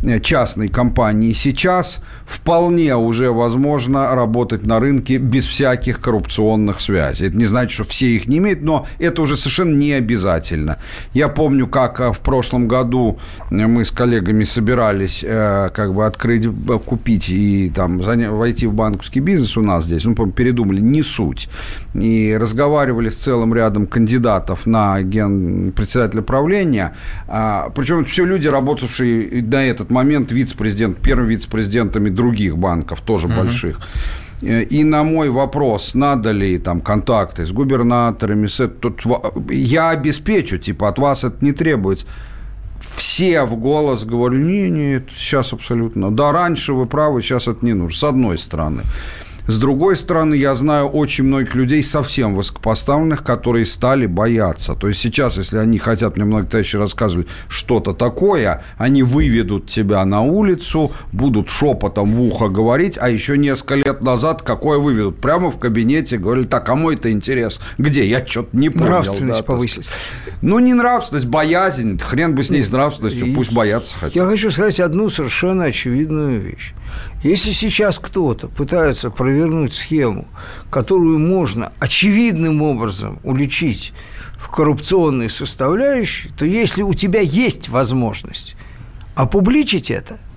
э, частной компании сейчас вполне уже возможно работать на рынке без всяких коррупционных связей. Это не значит, что все их не имеют, но это уже совершенно не обязательно. Я помню, как э, в прошлом году э, мы с коллегами собирались как бы открыть, купить и там войти в банковский бизнес у нас здесь, ну, передумали, не суть. И разговаривали с целым рядом кандидатов на ген председателя правления, а, причем причем все люди, работавшие на этот момент вице-президент, первыми вице-президентами других банков, тоже uh-huh. больших. Э, и на мой вопрос, надо ли там контакты с губернаторами, с, тут, я обеспечу, типа от вас это не требуется. Все в голос говорили, не, не, сейчас абсолютно. Да, раньше вы правы, сейчас это не нужно, с одной стороны. С другой стороны, я знаю очень многих людей совсем высокопоставленных, которые стали бояться. То есть сейчас, если они хотят, мне многие товарищи рассказывали, что-то такое, они выведут тебя на улицу, будут шепотом в ухо говорить, а еще несколько лет назад какое выведут? Прямо в кабинете говорили, так, кому это интерес? Где? Я что-то не понял. Нравственность да, повысить. Ну, не нравственность, боязнь. Хрен бы с ней с нравственностью, пусть боятся хотят. Я хочу сказать одну совершенно очевидную вещь. Если сейчас кто-то пытается провернуть схему, которую можно очевидным образом уличить в коррупционной составляющей, то если у тебя есть возможность опубличить это –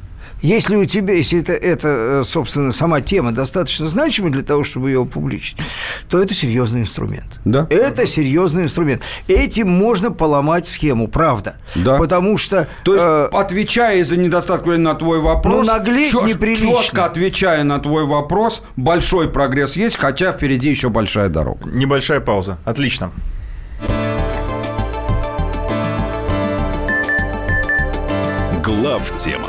если у тебя, если это, это, э, собственно, сама тема достаточно значима для того, чтобы ее опубличить, то это серьезный инструмент. Да. Это серьезный инструмент. Этим можно поломать схему, правда. Да. Потому что... То есть, э, отвечая за недостаток на твой вопрос... Ну, наглеть чё, неприлично. Четко отвечая на твой вопрос, большой прогресс есть, хотя впереди еще большая дорога. Небольшая пауза. Отлично. Глав тема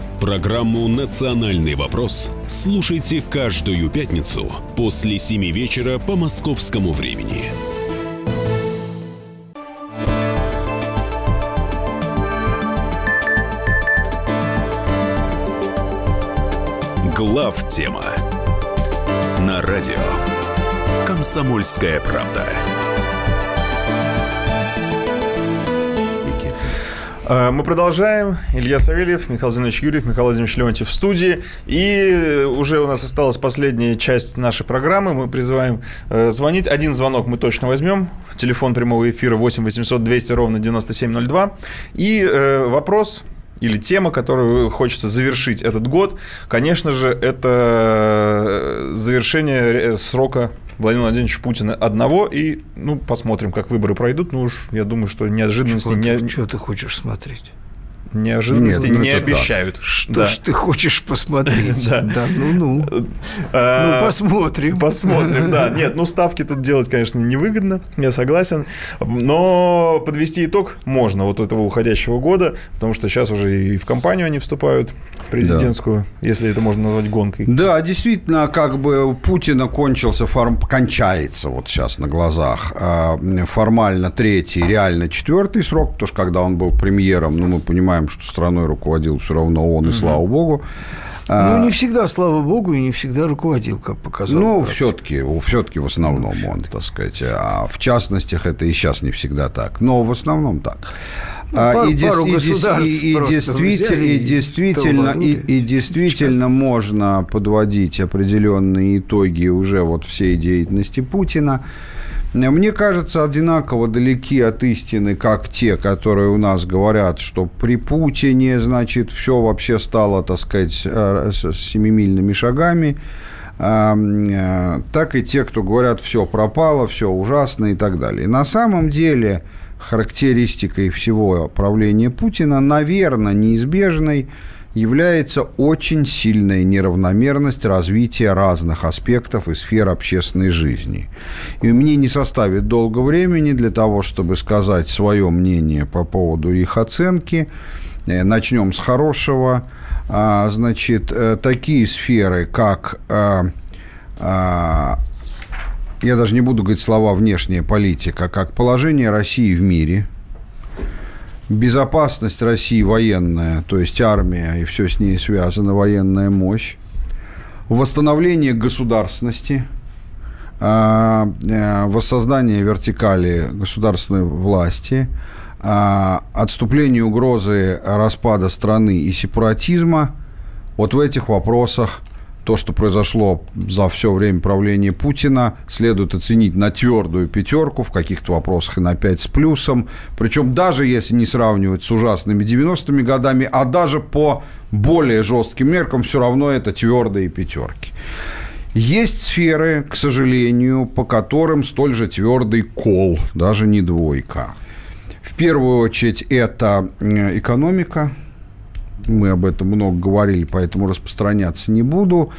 Программу «Национальный вопрос» слушайте каждую пятницу после 7 вечера по московскому времени. Глав тема на радио «Комсомольская правда». Мы продолжаем. Илья Савельев, Михаил Зинович Юрьев, Михаил Владимирович Леонтьев в студии. И уже у нас осталась последняя часть нашей программы. Мы призываем э, звонить. Один звонок мы точно возьмем. Телефон прямого эфира 8 800 200 ровно 9702. И э, вопрос или тема, которую хочется завершить этот год, конечно же, это завершение срока Владимира Владимировича Путина одного, и, ну, посмотрим, как выборы пройдут. Ну уж, я думаю, что неожиданности... Что, не... что ты хочешь смотреть? Неожиданности Нет, ну, не обещают. Да. Что да. ж ты хочешь посмотреть? Да, ну-ну. А, ну, посмотрим. Посмотрим, да. Нет, ну, ставки тут делать, конечно, невыгодно, я согласен. Но подвести итог можно вот этого уходящего года, потому что сейчас уже и в компанию они вступают, в президентскую, если это можно назвать гонкой. Да, действительно, как бы Путина кончился, форм... кончается вот сейчас на глазах. А, формально третий, реально четвертый срок, потому что когда он был премьером, ну, мы понимаем, понимаем, что страной руководил все равно он, и слава богу. Ну, не всегда, слава богу, и не всегда руководил, как показал. Ну, все-таки, все-таки в основном он, так сказать. А в частностях это и сейчас не всегда так. Но в основном так. Ну, а, и, пару и, и, и, и действительно, и действительно, и, и действительно можно подводить определенные итоги уже вот всей деятельности Путина. Мне кажется, одинаково далеки от истины, как те, которые у нас говорят, что при Путине, значит, все вообще стало, так сказать, э, с семимильными шагами, э, так и те, кто говорят, все пропало, все ужасно и так далее. на самом деле, характеристикой всего правления Путина, наверное, неизбежной является очень сильная неравномерность развития разных аспектов и сфер общественной жизни. И мне не составит долго времени для того, чтобы сказать свое мнение по поводу их оценки. Э, начнем с хорошего. А, значит, э, такие сферы, как э, я даже не буду говорить слова внешняя политика, как положение России в мире – безопасность России военная, то есть армия и все с ней связано, военная мощь, восстановление государственности, а, э, воссоздание вертикали государственной власти, а, отступление угрозы распада страны и сепаратизма, вот в этих вопросах то, что произошло за все время правления Путина, следует оценить на твердую пятерку, в каких-то вопросах и на пять с плюсом. Причем даже если не сравнивать с ужасными 90-ми годами, а даже по более жестким меркам, все равно это твердые пятерки. Есть сферы, к сожалению, по которым столь же твердый кол, даже не двойка. В первую очередь это экономика, мы об этом много говорили, поэтому распространяться не буду.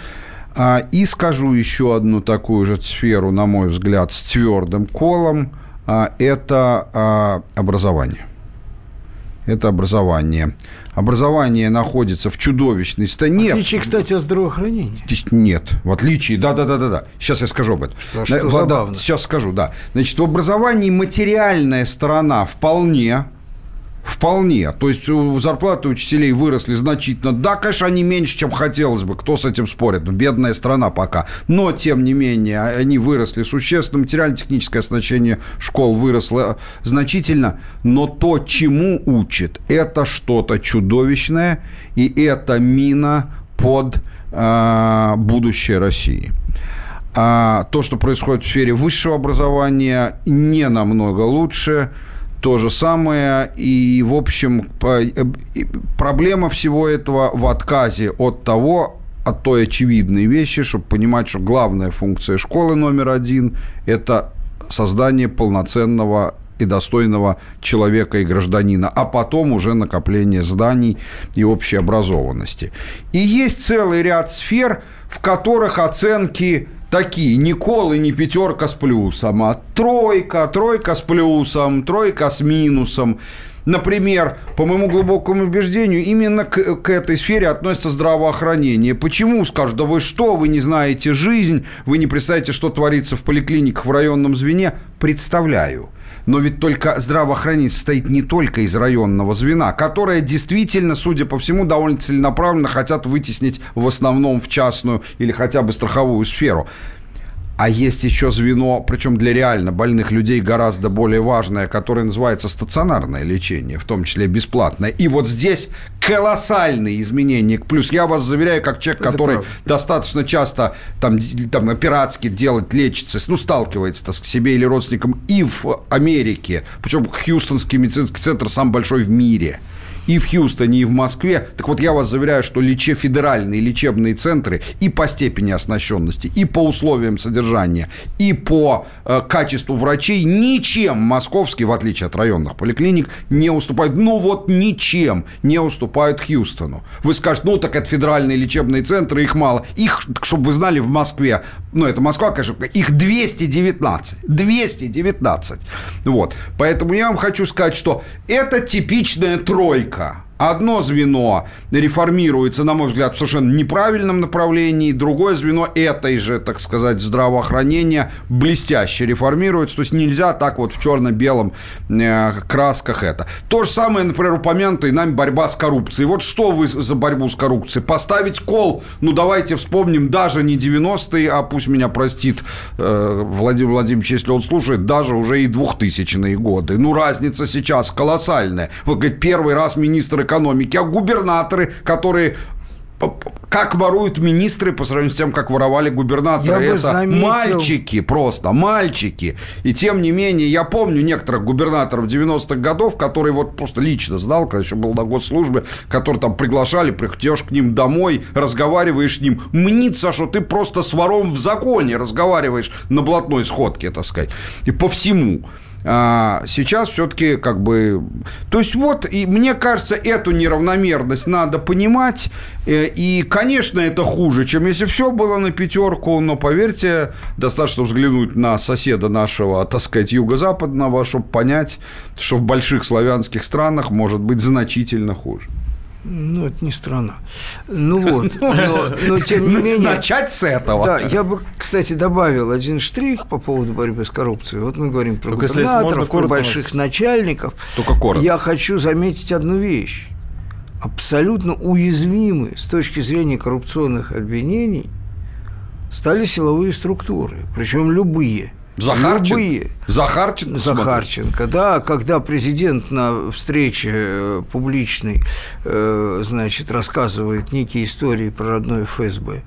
А, и скажу еще одну такую же сферу, на мой взгляд, с твердым колом. А, это а, образование. Это образование. Образование находится в чудовищной стане. В отличие, кстати, от здравоохранения. Нет, в отличие, да-да-да-да. Сейчас я скажу об этом. Что, что да, сейчас скажу, да. Значит, в образовании материальная сторона вполне Вполне. То есть зарплаты учителей выросли значительно. Да, конечно, они меньше, чем хотелось бы. Кто с этим спорит? Бедная страна пока. Но, тем не менее, они выросли существенно. Материально-техническое оснащение школ выросло значительно. Но то, чему учит, это что-то чудовищное. И это мина под э, будущее России. А то, что происходит в сфере высшего образования, не намного лучше – то же самое. И, в общем, э, проблема всего этого в отказе от того, от той очевидной вещи, чтобы понимать, что главная функция школы номер один – это создание полноценного и достойного человека и гражданина, а потом уже накопление зданий и общей образованности. И есть целый ряд сфер, в которых оценки такие, не колы, не пятерка с плюсом, а тройка, тройка с плюсом, тройка с минусом. Например, по моему глубокому убеждению, именно к, к этой сфере относится здравоохранение. Почему? Скажут, да вы что, вы не знаете жизнь, вы не представляете, что творится в поликлиниках в районном звене. Представляю. Но ведь только здравоохранение состоит не только из районного звена, которое действительно, судя по всему, довольно целенаправленно хотят вытеснить в основном в частную или хотя бы страховую сферу. А есть еще звено, причем для реально больных людей гораздо более важное, которое называется стационарное лечение, в том числе бесплатное. И вот здесь колоссальные изменения. Плюс я вас заверяю, как человек, Это который правда. достаточно часто там, там оператски делать, лечится, ну, сталкивается с себе или родственником и в Америке. Причем Хьюстонский медицинский центр самый большой в мире – и в Хьюстоне, и в Москве. Так вот, я вас заверяю, что лече, федеральные лечебные центры и по степени оснащенности, и по условиям содержания, и по э, качеству врачей ничем московские, в отличие от районных поликлиник, не уступают. Ну вот ничем не уступают Хьюстону. Вы скажете, ну так это федеральные лечебные центры, их мало. Их, чтобы вы знали, в Москве, ну это Москва, конечно, их 219. 219. Вот. Поэтому я вам хочу сказать, что это типичная тройка только одно звено реформируется, на мой взгляд, в совершенно неправильном направлении, другое звено этой же, так сказать, здравоохранения блестяще реформируется. То есть нельзя так вот в черно-белом э, красках это. То же самое, например, упомянутая нами борьба с коррупцией. Вот что вы за борьбу с коррупцией? Поставить кол, ну давайте вспомним, даже не 90-е, а пусть меня простит э, Владимир Владимирович, если он слушает, даже уже и 2000-е годы. Ну разница сейчас колоссальная. Вы говорите, первый раз министр экономики, а губернаторы, которые как воруют министры по сравнению с тем, как воровали губернаторы. Я Это заметил- мальчики просто, мальчики. И тем не менее, я помню некоторых губернаторов 90-х годов, которые вот просто лично знал, когда еще был на госслужбе, которые там приглашали, приходишь к ним домой, разговариваешь с ним. Мнится, что ты просто с вором в законе разговариваешь на блатной сходке, так сказать. И по всему. А сейчас все-таки как бы... То есть вот, и мне кажется, эту неравномерность надо понимать. Э, И, конечно, это хуже, чем если все было на пятерку, но, поверьте, достаточно взглянуть на соседа нашего, так сказать, юго-западного, чтобы понять, что в больших славянских странах может быть значительно хуже. Ну, это не страна. Ну вот, но, но тем не менее... Начать с этого. Да, я бы, кстати, добавил один штрих по поводу борьбы с коррупцией. Вот мы говорим про Только губернаторов, про больших нас- начальников. Только коротко. Я хочу заметить одну вещь. Абсолютно уязвимы с точки зрения коррупционных обвинений стали силовые структуры, причем любые. Захарченко? Любые. Захарченко? смотри. Захарченко, да, когда президент на встрече э, публичной, э, значит, рассказывает некие истории про родной ФСБ.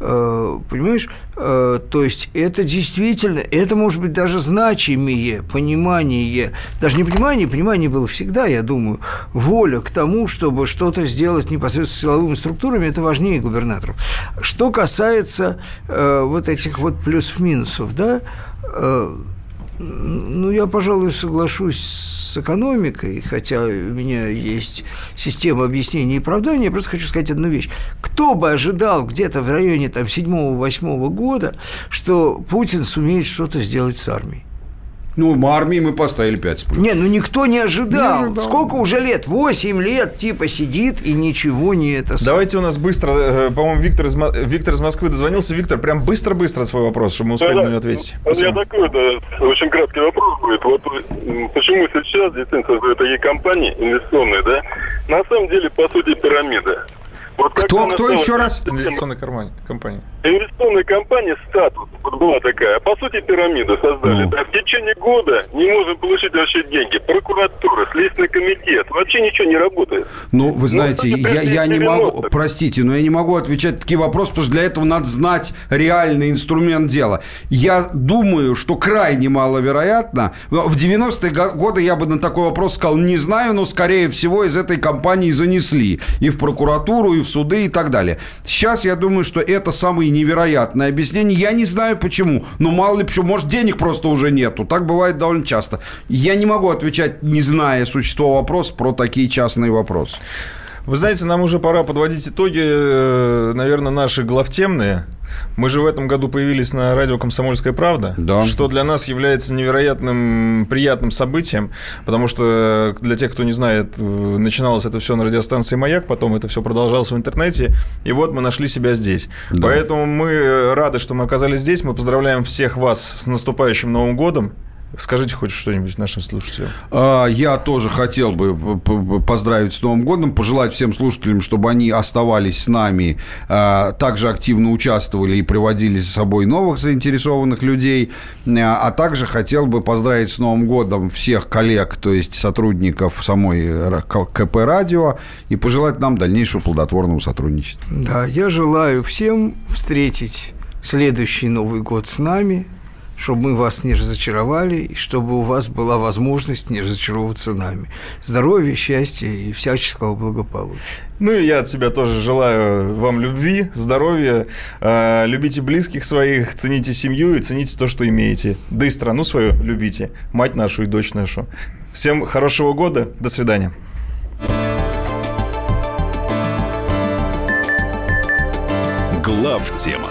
Э, Понимаешь, то есть это действительно, это может быть даже значимее понимание, даже не понимание, понимание было всегда, я думаю, воля к тому, чтобы что-то сделать непосредственно с силовыми структурами, это важнее губернаторов. Что касается вот этих вот плюсов-минусов, да, ну, я, пожалуй, соглашусь с экономикой, хотя у меня есть система объяснений и оправдания. Я просто хочу сказать одну вещь. Кто бы ожидал где-то в районе там, 7-8 года, что Путин сумеет что-то сделать с армией? Ну, армии мы поставили 5 с плюсом. Не, ну никто не ожидал. Не ожидал. Сколько уже лет? 8 лет типа сидит и ничего не это... Давайте у нас быстро, э, по-моему, Виктор из, Виктор из Москвы дозвонился. Виктор, прям быстро-быстро свой вопрос, чтобы мы успели на него ответить. У меня Спасибо. такой да, очень краткий вопрос будет. Вот почему сейчас действительно создают такие компании инвестиционные, да? На самом деле, по сути, пирамида. Вот как Кто, кто еще раз? Инвестиционная компания. Инвестиционная компания «Статус» вот была такая. По сути, пирамиду создали. Ну. Да, в течение года не можем получить вообще деньги. Прокуратура, Следственный комитет. Вообще ничего не работает. Ну, вы знаете, Ну, я, я не могу, 90-х. простите, но я не могу отвечать на такие вопросы, потому что для этого надо знать реальный инструмент дела. Я думаю, что крайне маловероятно. В 90-е го- годы я бы на такой вопрос сказал, не знаю, но, скорее всего, из этой компании занесли и в прокуратуру, и в суды, и так далее. Сейчас я думаю, что это самое невероятное объяснение. Я не знаю почему, но мало ли почему, может, денег просто уже нету. Так бывает довольно часто. Я не могу отвечать, не зная существо вопроса, про такие частные вопросы. Вы знаете, нам уже пора подводить итоги, э, наверное, наши главтемные. Мы же в этом году появились на радио «Комсомольская правда», Да. что для нас является невероятным приятным событием, потому что э, для тех, кто не знает, э, начиналось это все на радиостанции «Маяк», потом это все продолжалось в интернете, и вот мы нашли себя здесь. Поэтому мы рады, что мы оказались здесь, мы поздравляем всех вас с наступающим Новым годом. Скажите хоть что-нибудь нашим слушателям. А, Я тоже хотел бы поздравить с Новым годом, пожелать всем слушателям, чтобы они оставались с нами, а, также активно участвовали и приводили с собой новых заинтересованных людей. А а также хотел бы поздравить с Новым годом всех коллег, то есть сотрудников самой КП «Радио» и пожелать нам дальнейшего плодотворного сотрудничества. Да, я желаю всем встретить следующий Новый год с нами, чтобы мы вас не разочаровали, и чтобы у вас была возможность не разочаровываться нами. Здоровья, счастья и всяческого благополучия. Ну и я от себя тоже желаю вам любви, здоровья, э, любите близких своих, цените семью и цените то, что имеете. Да и страну свою любите, мать нашу и дочь нашу. Всем хорошего года, до свидания. Глав тема